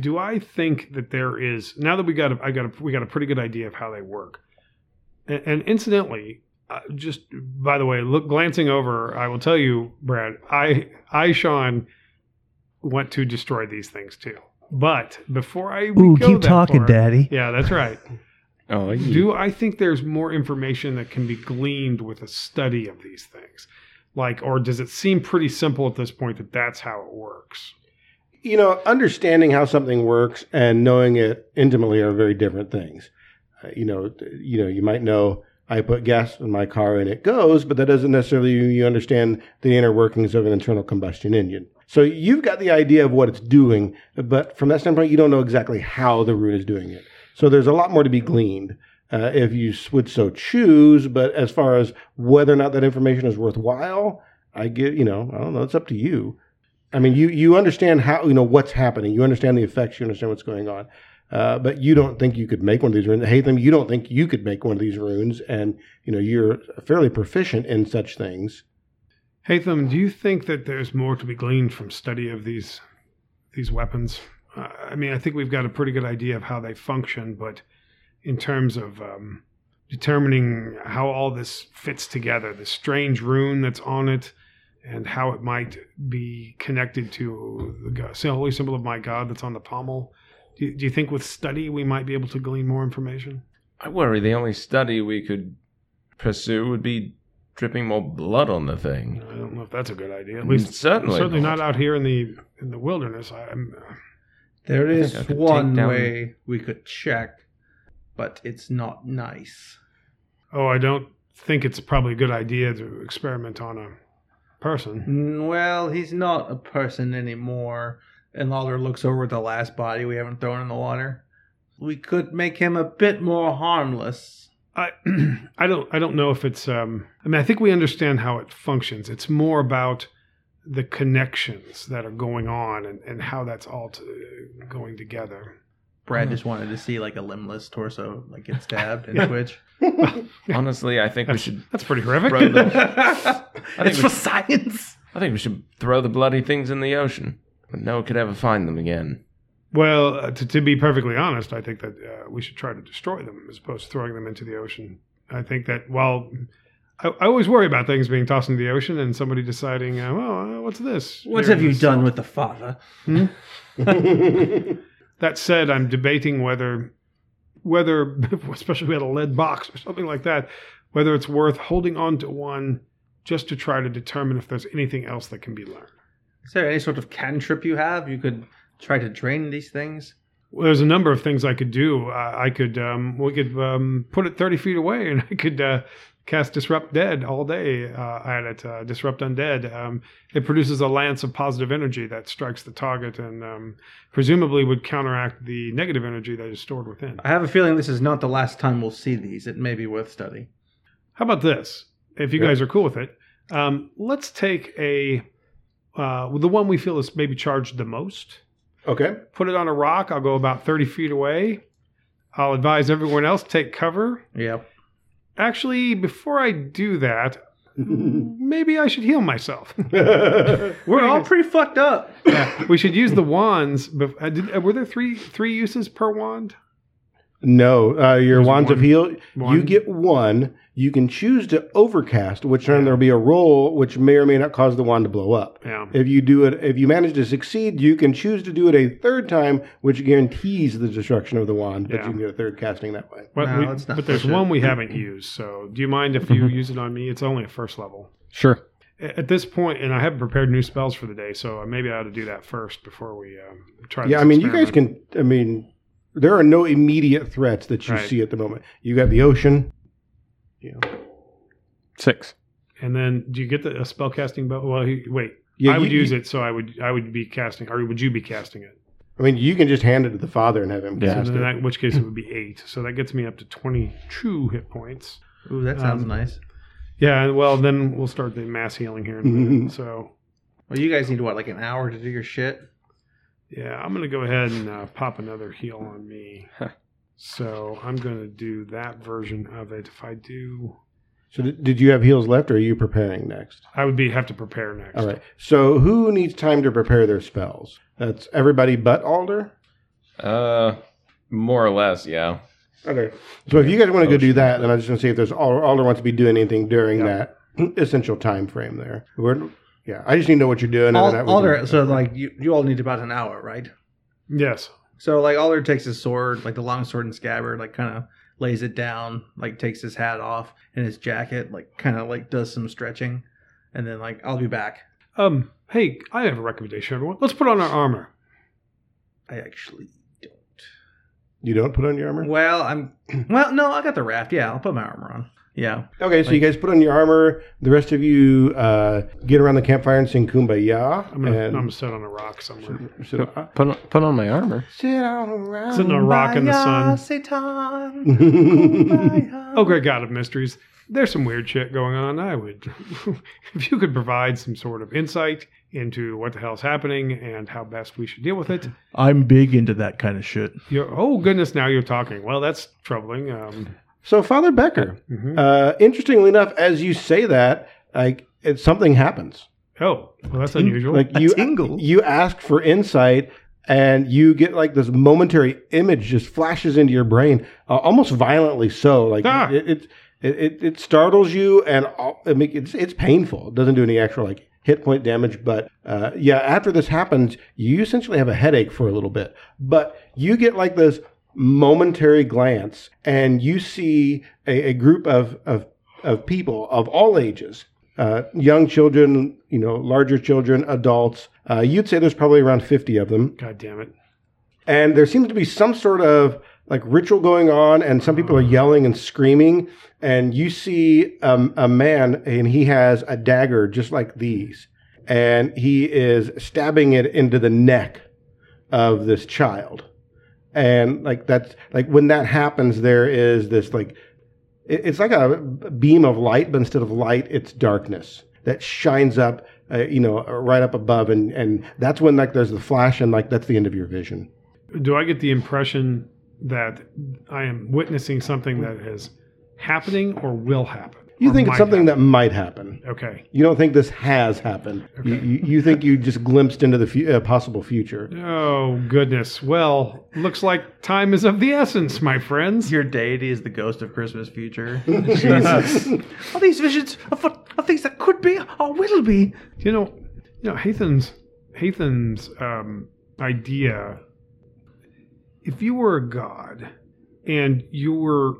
do I think that there is now that we got a, I got a, we got a pretty good idea of how they work, and, and incidentally, uh, just by the way, look glancing over, I will tell you, Brad, I I Sean went to destroy these things too, but before I Ooh, go keep that talking, far- Daddy. Yeah, that's right. Oh, yeah. Do I think there's more information that can be gleaned with a study of these things? Like, or does it seem pretty simple at this point that that's how it works? you know, understanding how something works and knowing it intimately are very different things. Uh, you know, you know, you might know I put gas in my car and it goes, but that doesn't necessarily mean you understand the inner workings of an internal combustion engine. So you've got the idea of what it's doing, but from that standpoint, you don't know exactly how the rune is doing it. So there's a lot more to be gleaned. Uh, if you would so choose, but as far as whether or not that information is worthwhile, I get, you know, I don't know, it's up to you. I mean, you you understand how you know what's happening. You understand the effects. You understand what's going on. Uh, but you don't think you could make one of these runes. Hatham, you don't think you could make one of these runes, and you know you're fairly proficient in such things. Hatham, do you think that there's more to be gleaned from study of these these weapons? Uh, I mean, I think we've got a pretty good idea of how they function, but in terms of um, determining how all this fits together, the strange rune that's on it, and how it might be connected to the say, holy symbol of my God that's on the pommel. Do you, do you think with study we might be able to glean more information? I worry the only study we could pursue would be dripping more blood on the thing. I don't know if that's a good idea. At least certainly, certainly not out here in the in the wilderness. I, I'm, There I is I one take down- way we could check, but it's not nice. Oh, I don't think it's probably a good idea to experiment on a person. Mm, Well, he's not a person anymore. And Lawler looks over at the last body we haven't thrown in the water. We could make him a bit more harmless. I I don't I don't know if it's um I mean I think we understand how it functions. It's more about the connections that are going on and, and how that's all to, going together. Brad Hmm. just wanted to see like a limbless torso like get stabbed and twitch. Honestly, I think we should. that's pretty horrific. throw the- I it's think for we, science. I think we should throw the bloody things in the ocean, but no one could ever find them again. well, uh, to, to be perfectly honest, I think that uh, we should try to destroy them as opposed to throwing them into the ocean. I think that while I, I always worry about things being tossed into the ocean and somebody deciding, uh, well, uh, what's this? What Here have you is done salt." with the father? That said, I'm debating whether, whether, especially if we had a lead box or something like that, whether it's worth holding on to one just to try to determine if there's anything else that can be learned. Is there any sort of cantrip you have? You could try to drain these things. Well, there's a number of things I could do. Uh, I could, um, we could um, put it 30 feet away, and I could uh, cast Disrupt Dead all day uh, at it. Uh, Disrupt Undead. Um, it produces a lance of positive energy that strikes the target, and um, presumably would counteract the negative energy that is stored within. I have a feeling this is not the last time we'll see these. It may be worth study. How about this? If you Yeah. guys are cool with it, um, let's take a uh, the one we feel is maybe charged the most. okay. Put it on a rock. I'll go about 30 feet away. I'll advise everyone else take cover. Yep. Actually, before I do that, maybe I should heal myself. We're all pretty fucked up. yeah, we should use the wands. uh, uh, were there three three uses per wand? No, uh, your There's wands of one- heal. You get one. You can choose to overcast, which then there'll be a roll, which may or may not cause the wand to blow up. Yeah. If you do it, if you manage to succeed, you can choose to do it a third time, which guarantees the destruction of the wand. But Yeah. you can get a third casting that way. But, No, we- let's but there's one we haven't used. So do you mind if you use it on me? It's only a first level. Sure. At this point, and I haven't prepared new spells for the day, so maybe I ought to do that first before we um, try. Yeah, this I mean, you guys can. I mean, there are no immediate threats that you Right. see at the moment. You got the ocean. Yeah. Six. And then, do you get the a spell casting bow? Well, he, wait, Yeah, I would use you- it, so I would I would be casting, or would you be casting it? I mean, you can just hand it to the father and have him Yeah. Cast then it. that, in which case, it would be eight. So that gets me up to twenty-two hit points. Ooh, that sounds Um, nice. Yeah, well, then we'll start the mass healing here in a minute. So, Well, you guys need what, like an hour to do your shit? Yeah, I'm gonna go ahead and uh, pop another heal on me. so I'm gonna do that version of it. If I do, So, did, did you have heals left, or are you preparing next? I would be have to prepare next. All right. So, who needs time to prepare their spells? That's everybody but Alder. Uh, more or less, yeah. Okay. So, if you guys want to go do that, then I'm just going to see if there's Alder, Alder wants to be doing anything during that essential time frame there. We're, yeah, I just need to know what you're doing. and Al- then that we Alder, can- so like you, you all need about an hour, right? Yes. So like Alder takes his sword, like the long sword and scabbard, like kind of lays it down, like takes his hat off and his jacket, like kind of like does some stretching, and then like I'll be back. Um. Hey, I have a recommendation, everyone. Let's put on our armor. I actually don't. you don't put on your armor. Well, I'm. Well, no, I got the raft. Yeah, I'll put my armor on. Yeah. Okay, so you guys put on your armor. The rest of you uh, get around the campfire and sing "Kumbaya." I'm gonna, and I'm gonna sit on a rock somewhere. so, Put on, put on my armor. sit on around. Sitting on a rock in the sun. Satan. Oh, great God of mysteries. There's some weird shit going on. I would, if you could provide some sort of insight into what the hell's happening and how best we should deal with it. I'm big into that kind of shit. You're, oh goodness, now you're talking. Well, that's troubling. Um, So, Father Becker, mhm. uh, interestingly enough, as you say that, like it, something happens. Oh, well, that's unusual. Like you, you ask for insight, and you get like this momentary image just flashes into your brain, uh, almost violently. So, like Ah. it, it, it, it, it startles you, and all, I mean, it's it's painful. It doesn't do any actual like hit point damage, but uh, yeah, after this happens, you essentially have a headache for a little bit. But you get like this momentary glance, and you see a, a group of of of people of all ages uh, young children, you know, larger children, adults. Uh, you'd say there's probably around 50 of them. God damn it. And there seems to be some sort of like ritual going on, and some people are yelling and screaming. And you see um, a man, and he has a dagger just like these, and he is stabbing it into the neck of this child. And like that's like when that happens, there is this like it- it's like a beam of light, but instead of light, it's darkness that shines up, uh, you know, right up above, and and that's when like there's the flash, and like that's the end of your vision. Do I get the impression that I am witnessing something that is happening or will happen? You think it's something happen? that might happen. Okay. You don't think this has happened. You, you, you think you just glimpsed into the fu- uh, possible future. Oh goodness. Well, looks like time is of the essence, my friends. Your deity is the ghost of Christmas future. Jesus. All these visions of, of things that could be or will be. You know, you know, Hatham's Hatham's um, idea. If you were a god and you were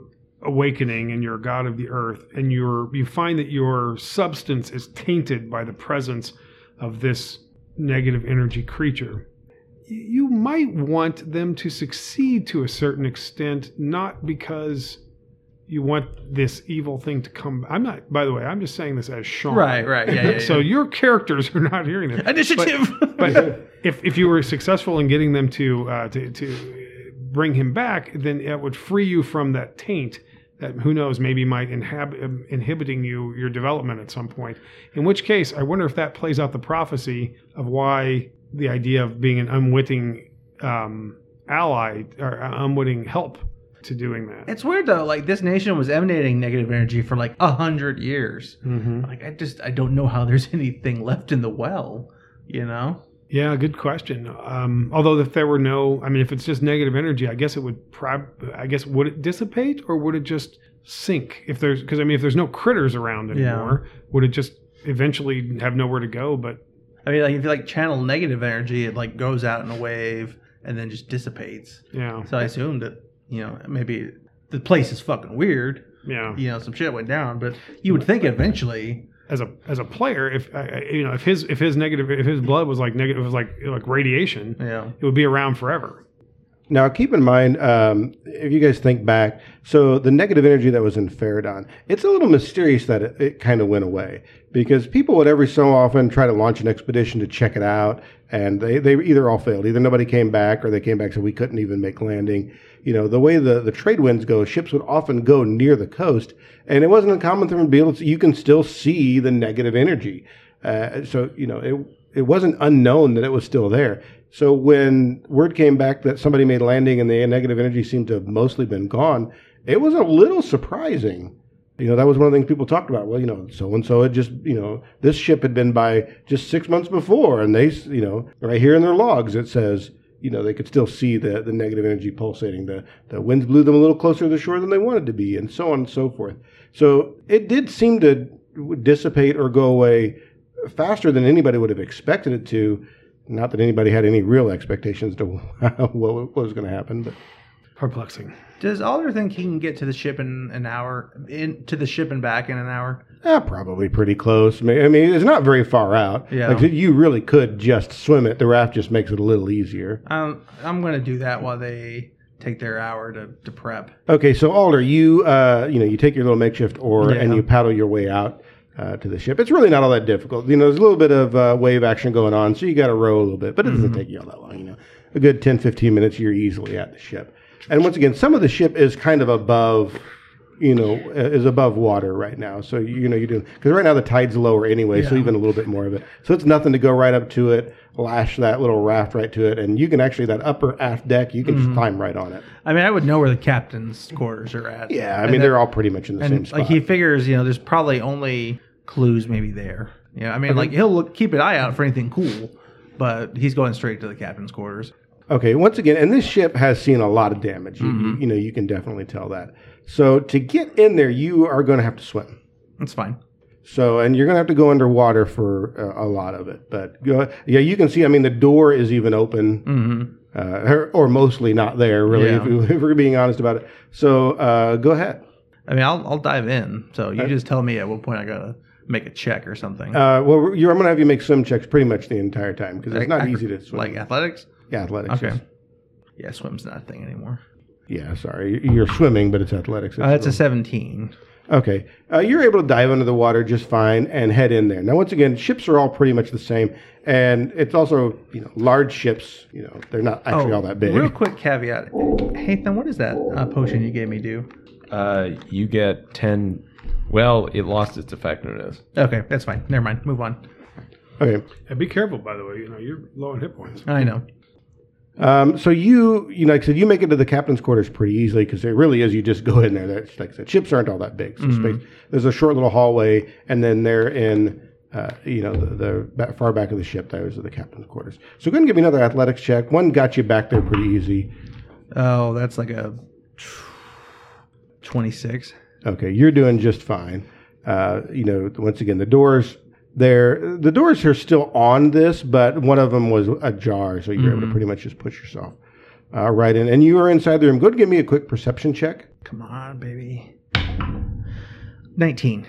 awakening and you're a god of the earth, and you're you find that your substance is tainted by the presence of this negative energy creature, you might want them to succeed to a certain extent, not because you want this evil thing to come. I'm not. By the way, I'm just saying this as Sean. Right, right. Yeah, yeah, so yeah. your characters are not hearing this. Initiative. But if, if you were successful in getting them to, uh, to to bring him back, then it would free you from that taint that who knows maybe might inhab- inhibiting you your development at some point. In which case, I wonder if that plays out the prophecy of why the idea of being an unwitting um, ally or uh, unwitting help to doing that. It's weird though. Like this nation was emanating negative energy for like a hundred years. Mhm. Like I just I don't know how there's anything left in the well. You know. Yeah, good question. Um, although if there were no, I mean, if it's just negative energy, I guess it would. Prob- I guess would it dissipate or would it just sink? If there's, because I mean, if there's no critters around anymore, would it just eventually have nowhere to go? But I mean, like if you like channel negative energy, it like goes out in a wave and then just dissipates. yeah, So I assumed that you know maybe the place is fucking weird. yeah. You know, some shit went down, but you would think eventually. As a as a player, if you know, if his if his negative if his blood was like negative, it was like like radiation, Yeah. it would be around forever. Now, keep in mind, um, if you guys think back, so the negative energy that was in Faradon, it's a little mysterious that it, it kind of went away because people would every so often try to launch an expedition to check it out, and they, they either all failed. Either nobody came back or they came back said we couldn't even make landing. You know, the way the, the trade winds go, ships would often go near the coast, and it wasn't uncommon for them to be able to, you can still see the negative energy. Uh, so, you know, it, it wasn't unknown that it was still there. So when word came back that somebody made landing and the negative energy seemed to have mostly been gone, it was a little surprising. You know, that was one of the things people talked about. Well, you know, so and so had just, you know, this ship had been by just six months before, and they, you know, right here in their logs it says, you know, they could still see the the negative energy pulsating. The the winds blew them a little closer to the shore than they wanted to be, and so on and so forth. So it did seem to dissipate or go away faster than anybody would have expected it to. Not that anybody had any real expectations to what was going to happen, but Perplexing. Does Alder think he can get to the ship in an hour? In to the ship and back in an hour? eh, probably pretty close. I mean, I mean, it's not very far out. Yeah. Like you really could just swim it. The raft just makes it a little easier. Um, I'm gonna do that while they take their hour to, to prep. Okay, so Alder, you uh, you know, you take your little makeshift oar Yeah. and you paddle your way out uh, to the ship. It's really not all that difficult. You know, there's a little bit of uh, wave action going on, so you got to row a little bit, but it doesn't take you all that long. You know, a good 10, 15 minutes, you're easily at the ship. And once again, some of the ship is kind of above. You know, is above water right now. So you know you're doing because right now the tide's lower anyway, so even a little bit more of it. So it's nothing to go right up to it, lash that little raft right to it, and you can actually that upper aft deck, you can just mm-hmm. climb right on it. I mean, I would know where the captain's quarters are at. Yeah, I And mean that- they're all pretty much in the same spot. like he figures, you know, there's probably only clues maybe there. Yeah, I mean, like he'll look, keep an eye out for anything cool, but he's going straight to the captain's quarters. Okay, once again, and this ship has seen a lot of damage. You, you, you know, you can definitely tell that. So to get in there, you are going to have to swim. That's fine. So, and you're going to have to go underwater for uh, a lot of it. But go, yeah, you can see. I mean, the door is even open, Mm-hmm. uh, or, or mostly not there, really. If, Yeah. we- if we're being honest about it. So, uh, go ahead. I mean, I'll I'll dive in. So you just tell me at what point I gotta make a check or something. Uh, well, you're, I'm going to have you make swim checks pretty much the entire time because it's not easy to swim. Like athletics. yeah, athletics. Okay. is- Yeah, swim's not a thing anymore. Yeah, sorry, you're swimming, but it's athletics. Uh, that's a 17. Okay. Uh, you're able to dive under the water just fine and head in there. Now, once again, ships are all pretty much the same. And it's also, you know, large ships, you know, they're not actually all that big. Oh, Real quick caveat. Nathan, what does that uh, potion you gave me do? Uh, you get 10. Well, it lost its effectiveness. Okay, that's fine. Never mind. Move on. Okay. And be careful, by the way. You know, you're low on hit points. I know. Um, so you, you know, like I said, you make it to the captain's quarters pretty easily because it really is. You just go in there. That's like I said, ships aren't all that big. So space, there's a short little hallway, and then they're in, uh, you know, the, the far back of the ship. Those are the captain's quarters. So go ahead and give me another athletics check. One got you back there pretty easy. Oh, that's like a 26. Okay, you're doing just fine. Uh, you know, once again, the doors there, the doors are still on this, but one of them was ajar, so you're able to pretty much just push yourself uh, right in. And you are inside the room. Go ahead and give me a quick perception check. Come on, baby. 19.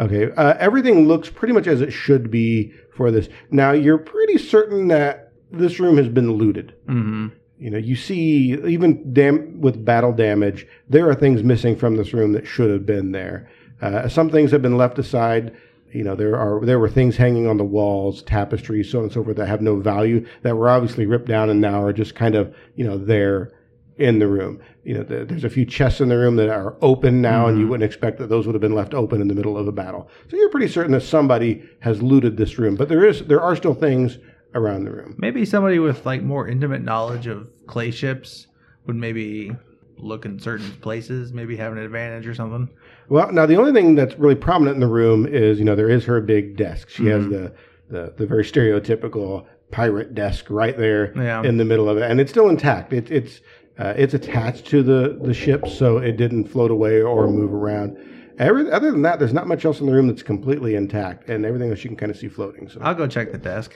Okay, uh, everything looks pretty much as it should be for this. Now, you're pretty certain that this room has been looted. Mm-hmm. You know, you see, even dam- with battle damage, there are things missing from this room that should have been there. Uh, some things have been left aside. You know, there are there were things hanging on the walls, tapestries, so on and so forth, that have no value that were obviously ripped down and now are just kind of you know there in the room. You know, there- there's a few chests in the room that are open now, and you mm-hmm. wouldn't expect that those would have been left open in the middle of a battle. So you're pretty certain that somebody has looted this room, but there is there are still things around the room. Maybe somebody with like more intimate knowledge of clay ships would maybe look in certain places, maybe have an advantage or something. Well, now the only thing that's really prominent in the room is, you know, there is her big desk. She has the, the the very stereotypical pirate desk right there Yeah. in the middle of it, and it's still intact. It, it's uh, it's attached to the the ship, so it didn't float away or move around. Every, other than that, there's not much else in the room that's completely intact, and everything else you can kind of see floating. So I'll go check the desk.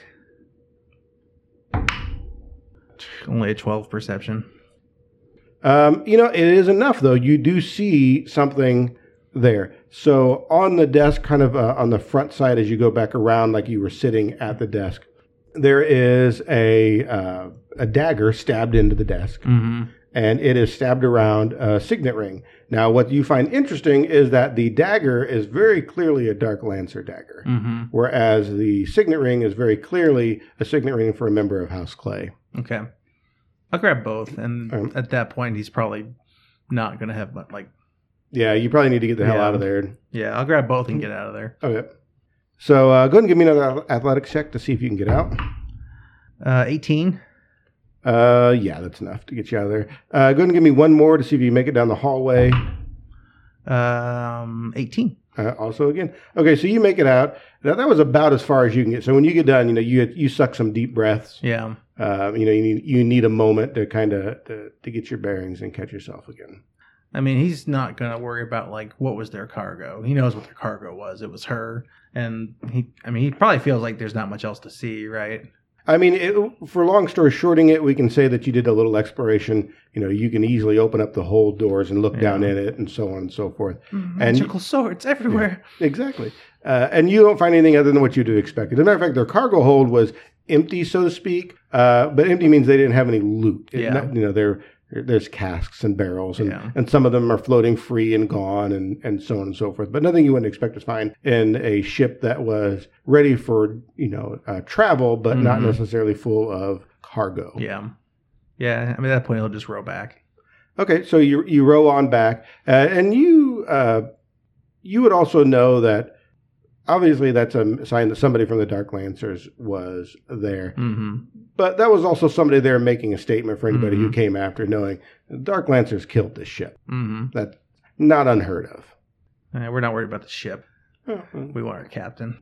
Only a 12 perception. Um, you know, it is enough though. You do see something there. So on the desk, kind of uh, on the front side, as you go back around, like you were sitting at the desk, there is a uh, a dagger stabbed into the desk, Mm-hmm. and it is stabbed around a signet ring. Now, what you find interesting is that the dagger is very clearly a Dark Lancer dagger, Mm-hmm. whereas the signet ring is very clearly a signet ring for a member of House Clay. Okay. I'll grab both, and Um, at that point, he's probably not gonna have much. Like, Yeah, you probably need to get the hell Yeah. out of there. yeah, I'll grab both and get out of there. Okay. So uh, go ahead and give me another athletics check to see if you can get out. Uh, 18. Uh, yeah, that's enough to get you out of there. Uh, go ahead and give me one more to see if you make it down the hallway. Um, 18. Uh, also, again, okay, so you make it out. Now that was about as far as you can get. So when you get done, you know you you suck some deep breaths. Yeah. Uh, you know you need you need a moment to kind of to, to get your bearings and catch yourself again. I mean, he's not gonna worry about like what was their cargo. He knows what their cargo was. It was her, and he. I mean, he probably feels like there's not much else to see, right? I mean, it, for long story shorting it, we can say that you did a little exploration. You know, you can easily open up the hold doors and look down in it, and so on and so forth. Magical swords everywhere. Exactly. Uh, and you don't find anything other than what you'd have expected. As a matter of fact, their cargo hold was empty, so to speak. Uh, but empty means they didn't have any loot. It- Yeah. not- you know, there there's casks and barrels, and, Yeah. and some of them are floating free and gone, and, and so on and so forth. But nothing you wouldn't expect to find in a ship that was ready for you know uh, travel, but not Mhm. necessarily full of cargo. Yeah. Yeah. I mean, at that point, he'll just row back. Okay, so you you row on back, uh, and you uh, you would also know that obviously that's a sign that somebody from the Dark Lancers was there, Mm-hmm. but that was also somebody there making a statement for anybody who Mhm. came after, knowing the Dark Lancers killed this ship. Mm-hmm. That's not unheard of. we're not worried about the ship. Well. We want our captain.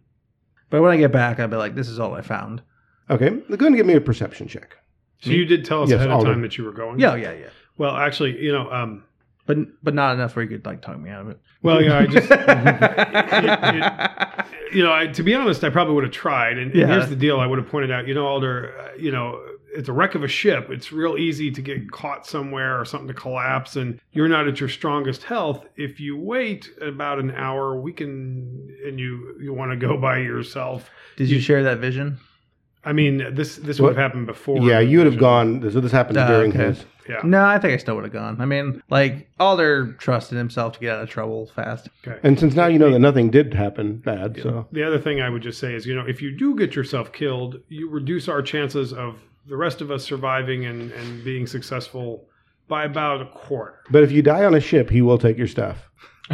But when I get back, I'll be like, "This is all I found." Okay, go ahead and give me a perception check. So you did tell us Yes, ahead of Alder. time that you were going. Yeah, yeah, yeah. Well, actually, you know, um, But but not enough where you could like talk me out of it. well, yeah, I just, you know, I, to be honest, I probably would have tried. And, and here's the deal: I would have pointed out, you know, Alder, uh, you know, it's a wreck of a ship. It's real easy to get caught somewhere or something to collapse, and you're not at your strongest health. If you wait about an hour, we can, and you you want to go by yourself. Did you share that vision? I mean, this this What- would have happened before. Yeah, you would have gone. So this happened Ah, during okay. his. Yeah. No, I think I still would have gone. I mean, like Alder trusted himself to get out of trouble fast. Okay. And since now you know that nothing did happen bad, so The other thing I would just say is, you know, if you do get yourself killed, you reduce our chances of the rest of us surviving and, and being successful by about a quarter. but if you die on a ship, he will take your stuff.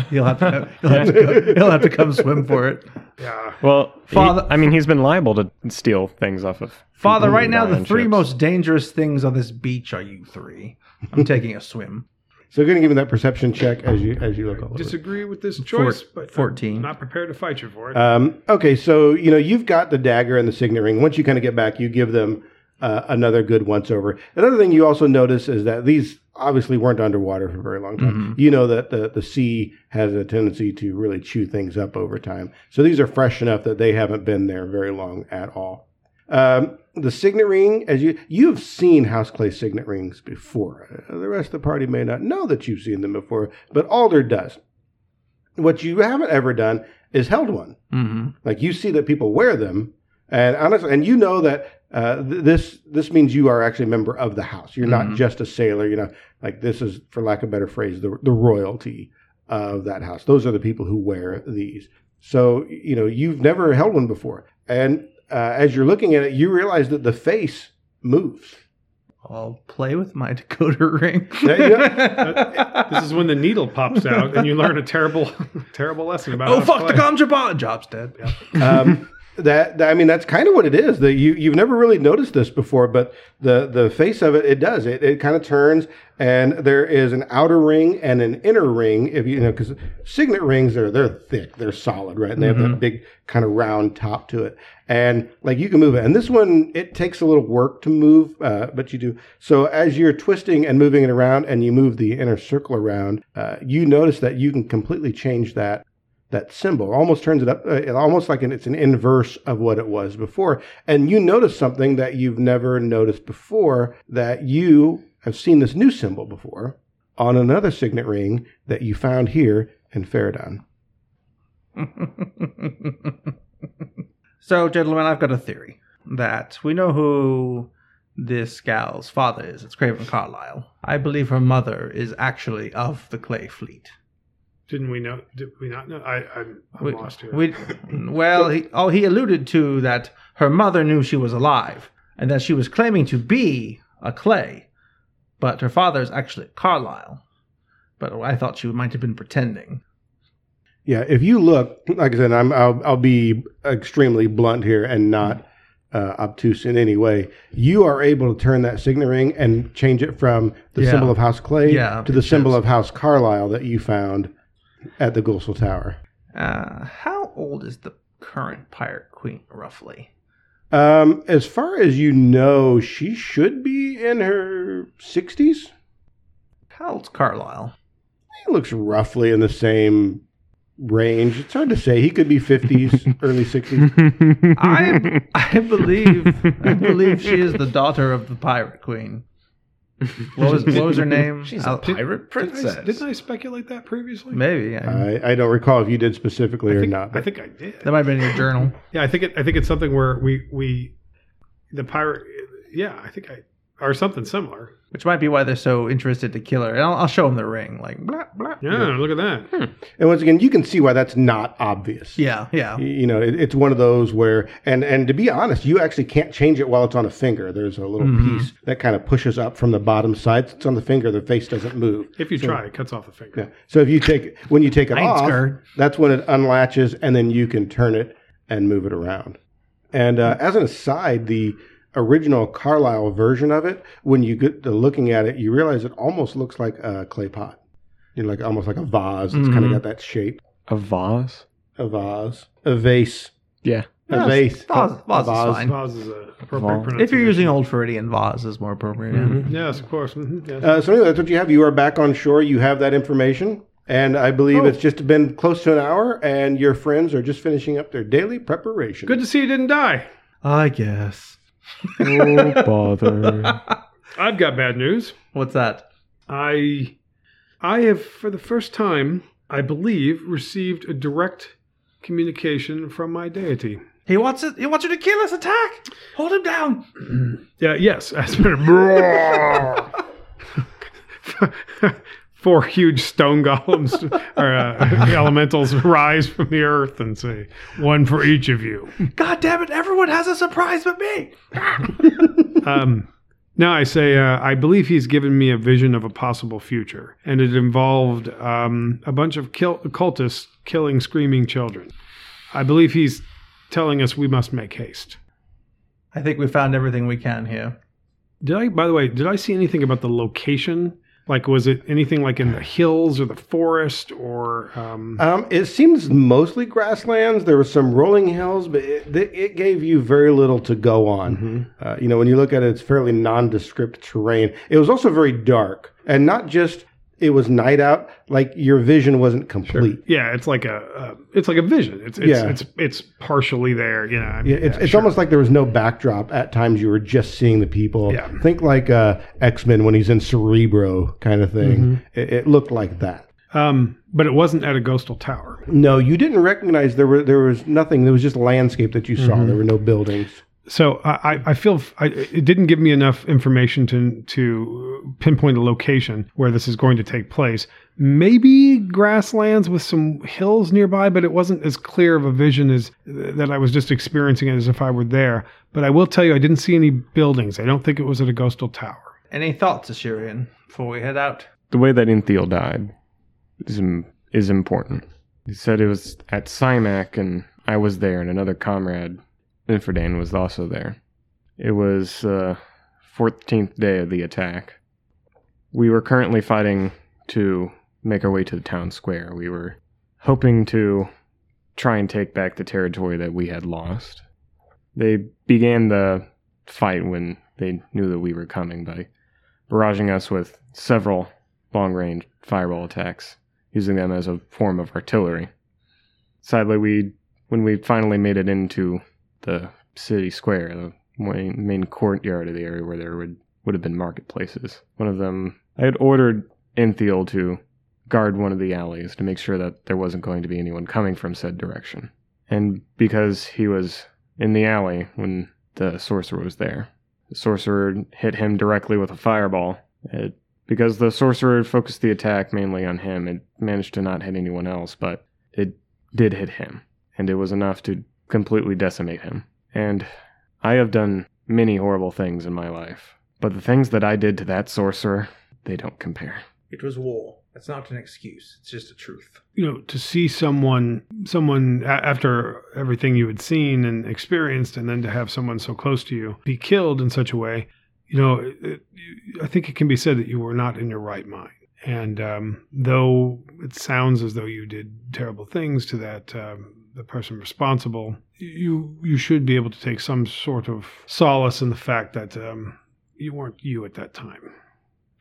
He'll have to. He'll have to, go, he'll have to come swim for it. Yeah. Well, Father- Father, I mean, he's been liable to steal things off of. Father, right now the on three ships. most dangerous things on this beach are you three. I'm taking a swim. So going to give me that perception check as you as you look all over. Disagree with this choice, Four- but 14. I'm not prepared to fight you for it. Um, okay, so you know you've got the dagger and the signet ring. Once you kind of get back, you give them uh, another good once over. Another thing you also notice is that these obviously weren't underwater for a very long time. You know that the the sea has a tendency to really chew things up over time. So these are fresh enough that they haven't been there very long at all. Um, the signet ring, as you you've seen house clay signet rings before. Uh, the rest of the party may not know that you've seen them before, but Alder does. What you haven't ever done is held one. Mm-hmm. Like you see that people wear them, and honestly, and you know that uh, th- this this means you are actually a member of the house. You're not Mhm. just a sailor. You know, like this is, for lack of a better phrase, the the royalty of that house. Those are the people who wear these. So you know you've never held one before, and uh, as you're looking at it, you realize that the face moves. I'll play with my decoder ring. Yeah, this is when the needle pops out and you learn a terrible, terrible lesson about oh how to fuck! The play. comms are bought. Job's dead. Um, That, that- I mean, that's kind of what it is. That you you've never really noticed this before, but the the face of it, it does. It it kind of turns, and there is an outer ring and an inner ring. If you, you know, because signet rings are they're thick, they're solid, right? And they have that big kind of round top to it, and like you can move it. And this one, it takes a little work to move, uh, but you do. So as you're twisting and moving it around, and you move the inner circle around, uh, you notice that you can completely change that that symbol almost turns it up uh, it almost like an, it's an inverse of what it was before and you notice something that you've never noticed before that you have seen this new symbol before on another signet ring that you found here in Faradon. so, gentlemen, I've got a theory that we know who this gal's father is. It's Craven Carlyle. I believe her mother is actually of the Clay Fleet. Didn't we know? Did we not know? I, I'm, I'm We- lost here. we- well, he, oh, he alluded to that her mother knew she was alive and that she was claiming to be a Clay, but her father is actually Carlyle. But I thought she might have been pretending. Yeah, if you look, like I said, I'm, I'll, I'll be extremely blunt here and not uh, obtuse in any way. You are able to turn that signet ring and change it from the Yeah. symbol of House Clay Yeah, to the symbol does. of House Carlisle that you found at the Gulsel Tower. Uh, how old is the current Pirate Queen, roughly? Um, as far as you know, she should be in her 60s. How old's Carlyle? He looks roughly in the same range. It's hard to say. He could be 50s, early 60s. I I believe I believe she is the daughter of the Pirate Queen. What was what was her name? She's a I'll- pirate Didn't I, princess. didn't I speculate that previously? maybe I, I, I don't recall if you did specifically I or not. I think I did. that might have been in your journal. Yeah, I think it. I think it's something where we we the pirate. Yeah, I think I or something similar. Which might be why they're so interested to kill her. And I'll, I'll show them the ring. Like blah blah. Yeah, look at that. And once again, you can see why that's not obvious. Yeah, yeah. You know, it, it's one of those where, and and to be honest, you actually can't change it while it's on a finger. There's a little Mm-hmm. piece that kind of pushes up from the bottom side. It's on the finger. The face doesn't move. If you try, it cuts off the finger. Yeah. So if you take when you take it off, scared. that's when it unlatches, and then you can turn it and move it around. And uh, as an aside, the original Carlisle version of it, when you get to looking at it, you realize it almost looks like a clay pot. You know, like almost like a vase. It's kind of got that shape. A vase? A vase, a vase, Yeah. a Yeah, vase. vase- A vase is fine. Vase is a appropriate Vase. pronunciation. If you're using Old Floridian vase, is more appropriate. yeah. Mhm. Yes, of course. Mhm, yes. Uh, so anyway, that's what you have. You are back on shore. You have that information. And I believe Oh. it's just been close to an hour, and your friends are just finishing up their daily preparation. Good to see you didn't die. I guess. Oh, bother. I've got bad news. What's that? I I have for the first time, I believe, received a direct communication from my deity. He wants it. He wants you to kill us. Attack! Hold him down. Yeah, yes, Aspen. Four huge stone golems or uh, elementals rise from the earth and say, "One for each of you." God damn it! Everyone has a surprise but me. Um, now I say, uh, I believe he's given me a vision of a possible future, and it involved um, a bunch of kill- cultists killing screaming children. I believe he's telling us we must make haste. I think we found everything we can here. Did I, by the way, did I see anything about the location? Like, was it anything like in the hills or the forest or? Um, Um, it seems mostly grasslands. There were some rolling hills, but it, it gave you very little to go on. Uh, you know, when you look at it, it's fairly nondescript terrain. It was also very dark, and not just it was night out. Like your vision wasn't complete. yeah, it's like a, uh, it's like a vision. It's it's, Yeah. it's it's partially there. You know, I mean, Yeah, it's, yeah, it's sure. almost like there was no backdrop. At times, you were just seeing the people. Yeah. Think like uh, X Men when he's in Cerebro, kind of thing. Mm-hmm. It, it looked like that. Um, but it wasn't at a ghostal tower. No, you didn't recognize there were there was nothing. There was just landscape that you saw. Mm-hmm. There were no buildings. So I, I- I feel f- I, it didn't give me enough information to to pinpoint a location where this is going to take place. Maybe grasslands with some hills nearby, but it wasn't as clear of a vision as that I was just experiencing it as if I were there. But I will tell you, I didn't see any buildings. I don't think it was at a ghostal tower. Any thoughts, Assyrian, before we head out? the way that Inthiel died is, is important. He said it was at Simac, and I was there, and another comrade Inferdane was also there. It was uh, the 14th day of the attack. We were currently fighting to make our way to the town square. We were hoping to try and take back the territory that we had lost. They began the fight when they knew that we were coming by barraging us with several long range fireball attacks, using them as a form of artillery. Sadly, we when we finally made it into the city square, the main, courtyard of the area where there would, would have been marketplaces. One of them, I had ordered Enthiel to guard one of the alleys to make sure that there wasn't going to be anyone coming from said direction. And because he was in the alley when the sorcerer was there, the sorcerer hit him directly with a fireball. It, because the sorcerer focused the attack mainly on him, it managed to not hit anyone else, but it did hit him, and it was enough to completely decimate him. And I have done many horrible things in my life, but the things that I did to that sorcerer, they don't compare. It was war. That's not an excuse. It's just a truth. you know to see someone someone a- after everything you had seen and experienced and then to have someone so close to you be killed in such a way you know it, it, i think it can be said that you were not in your right mind and um, though it sounds as though you did terrible things to that um, the person responsible you you should be able to take some sort of solace in the fact that um, you weren't you at that time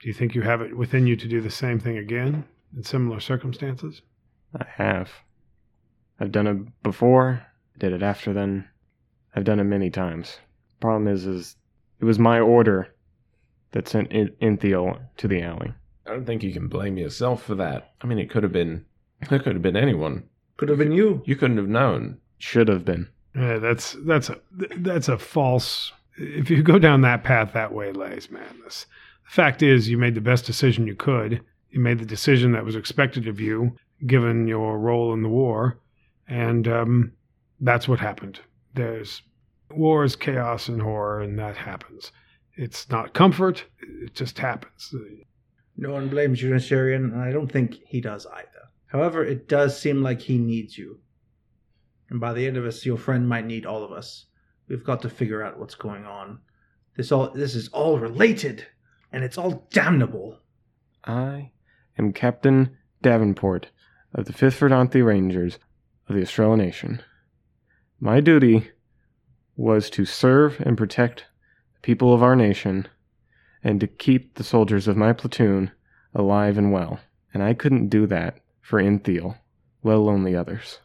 do you think you have it within you to do the same thing again in similar circumstances I have. I've done it before, did it after then. I've done it many times. Problem is, is it was my order that sent In- Inthiel to the alley. I don't think you can blame yourself for that. I mean, it could have been, it could have been anyone. Could have been you. You couldn't have known. Should have been. Yeah, that's that's a that's a false. If you go down that path that way, lies madness. The fact is, you made the best decision you could. You made the decision that was expected of you, given your role in the war, and um, that's what happened. There's war is chaos and horror, and that happens. It's not comfort; it just happens. No one blames you, Nasharian, and I don't think he does either. However, it does seem like he needs you. And by the end of this, your friend might need all of us. We've got to figure out what's going on. This all this is all related, and it's all damnable. I am Captain Davenport of the 5th Verdanthe Rangers of the Estrella Nation. My duty was to serve and protect the people of our nation and to keep the soldiers of my platoon alive and well. And I couldn't do that for Inthiel, let alone the others.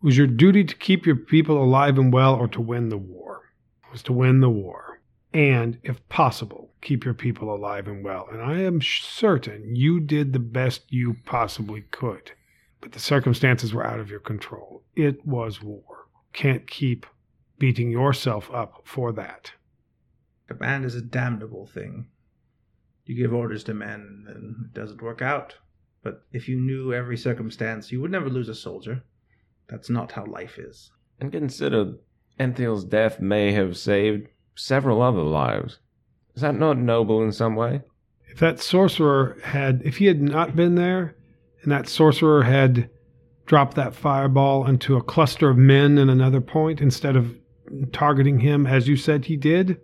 It was your duty to keep your people alive and well or to win the war. It was to win the war. And, if possible, keep your people alive and well. And I am certain you did the best you possibly could. But the circumstances were out of your control. It was war. Can't keep beating yourself up for that. Command is a damnable thing. You give orders to men, and it doesn't work out. But if you knew every circumstance, you would never lose a soldier. That's not how life is. And consider Inthiel's death may have saved several other lives. Is that not noble in some way? If that sorcerer had, if he had not been there, and that sorcerer had dropped that fireball into a cluster of men in another point instead of targeting him as you said he did,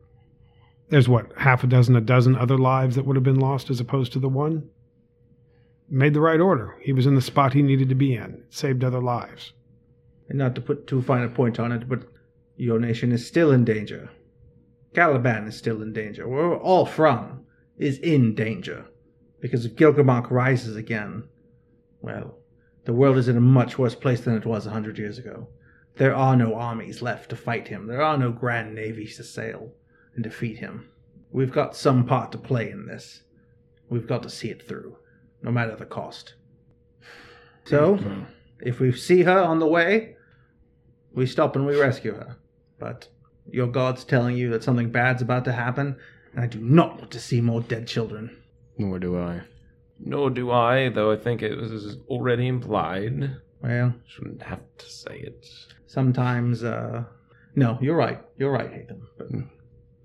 there's what, half a dozen, a dozen other lives that would have been lost as opposed to the one? Made the right order. He was in the spot he needed to be in. Saved other lives. And not to put too fine a point on it, but your nation is still in danger. Caliban is still in danger. Where we're all from is in danger. Because if Gilgamesh rises again, well, the world is in a much worse place than it was a hundred years ago. There are no armies left to fight him. There are no grand navies to sail and defeat him. We've got some part to play in this. We've got to see it through, no matter the cost. So, if we see her on the way, we stop and we rescue her. But your god's telling you that something bad's about to happen, and I do not want to see more dead children. Nor do I. Nor do I, though I think it was already implied. Well, Shouldn't have to say it. sometimes, uh. No, you're right. You're right, Hatham. But,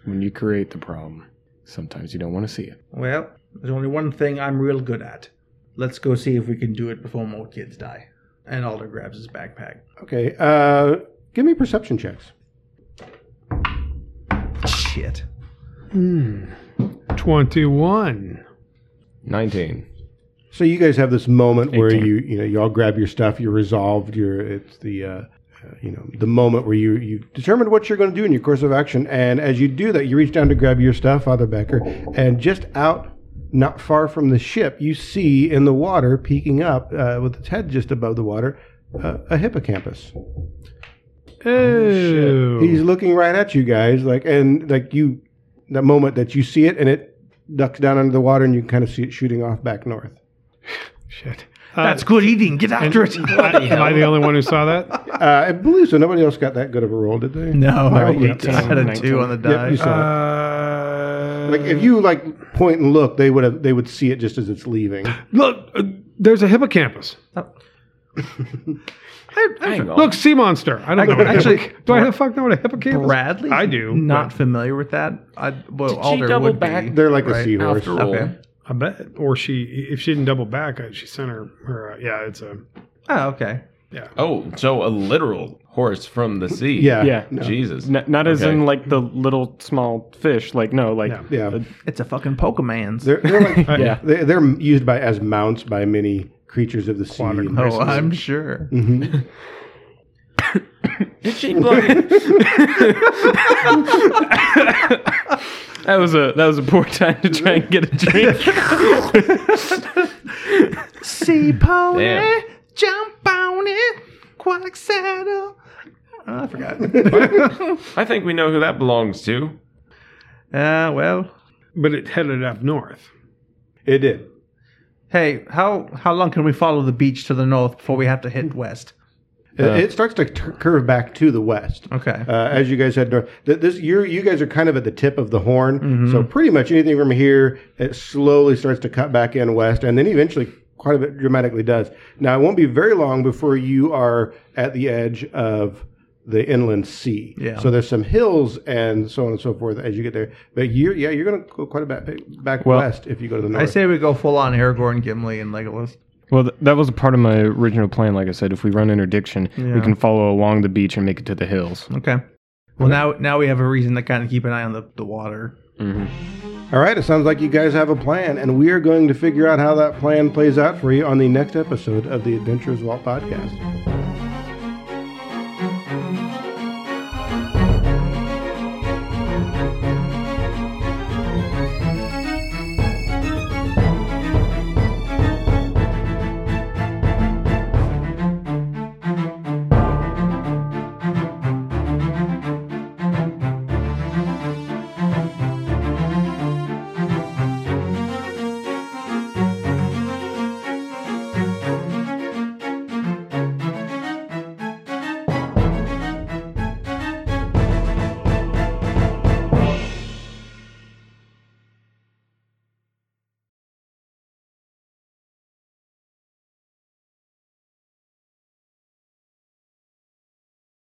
When you create the problem, sometimes you don't want to see it. well, there's only one thing I'm real good at. Let's go see if we can do it before more kids die. And Alder grabs his backpack. Okay, uh, give me perception checks. shit. Hmm. 21. 19. So you guys have this moment where you you know you all grab your stuff, you're resolved, you're it's the uh, uh, you know the moment where you you determined what you're going to do in your course of action, and as you do that, you reach down to grab your stuff, Father Becker, and just out. Not far from the ship, you see in the water, peeking up uh, with its head just above the water, uh, a hippocampus. Oh. He's looking right at you guys, like and like you, that moment that you see it, and it ducks down under the water, and you can kind of see it shooting off back north. Shit. That's good eating. Get after it. Am I the only one who saw that? Uh, I believe so. Nobody else got that good of a roll, did they? No, I yeah, I had a two on the Yep, you die. saw it. Like if you like point and look, they would have they would see it just as it's leaving. look, uh, there's a hippocampus. Hang on. Look, sea monster. I don't know. What Actually, actually, do I the fuck know what a hippocampus? Bradley, I do. Not but familiar with that. I well, Did she Alder double would back? be. They're like a right? seahorse. After all. Okay. I bet. Or she, if she didn't double back, uh, she sent her. her uh, yeah, it's a. Oh, okay. Yeah. Oh, so a literal horse from the sea. Yeah, Yeah. no. Jesus. N- not as Okay. in like the little small fish. Like no, like Yeah. yeah. It's a fucking Pokemans. They're, they're like uh, Yeah. they, they're used by as mounts by many creatures of the sea. Aquatic And- oh, I'm sure. Mm-hmm. Did she blow? that was a that was a poor time to try and get a drink. Sea pony, Damn. Jump on it, aquatic saddle. Oh, I forgot. I think we know who that belongs to. uh, well, But it headed up north. It did. hey, how how long can we follow the beach to the north before we have to hit west? Uh, it starts to tur curve back to the west. Okay. Uh, as you guys head north, Th- this you're, you guys are kind of at the tip of the horn, Mm-hmm. so pretty much anything from here, it slowly starts to cut back in west, and then eventually, quite a bit dramatically does. Now, it won't be very long before you are at the edge of the inland sea. Yeah. So there's some hills and so on and so forth as you get there. But you're yeah, you're going to go quite a bit back Well, west if you go to the north. I say we go full on Aragorn, Gimli, and Legolas. well, th- that was a part of my original plan. Like I said, if we run interdiction, Yeah. we can follow along the beach and make it to the hills. Okay. Well, now now we have a reason to kind of keep an eye on the, the water. Mm-hmm. All right, it sounds like you guys have a plan, and we are going to figure out how that plan plays out for you on the next episode of the Adventures Vault podcast.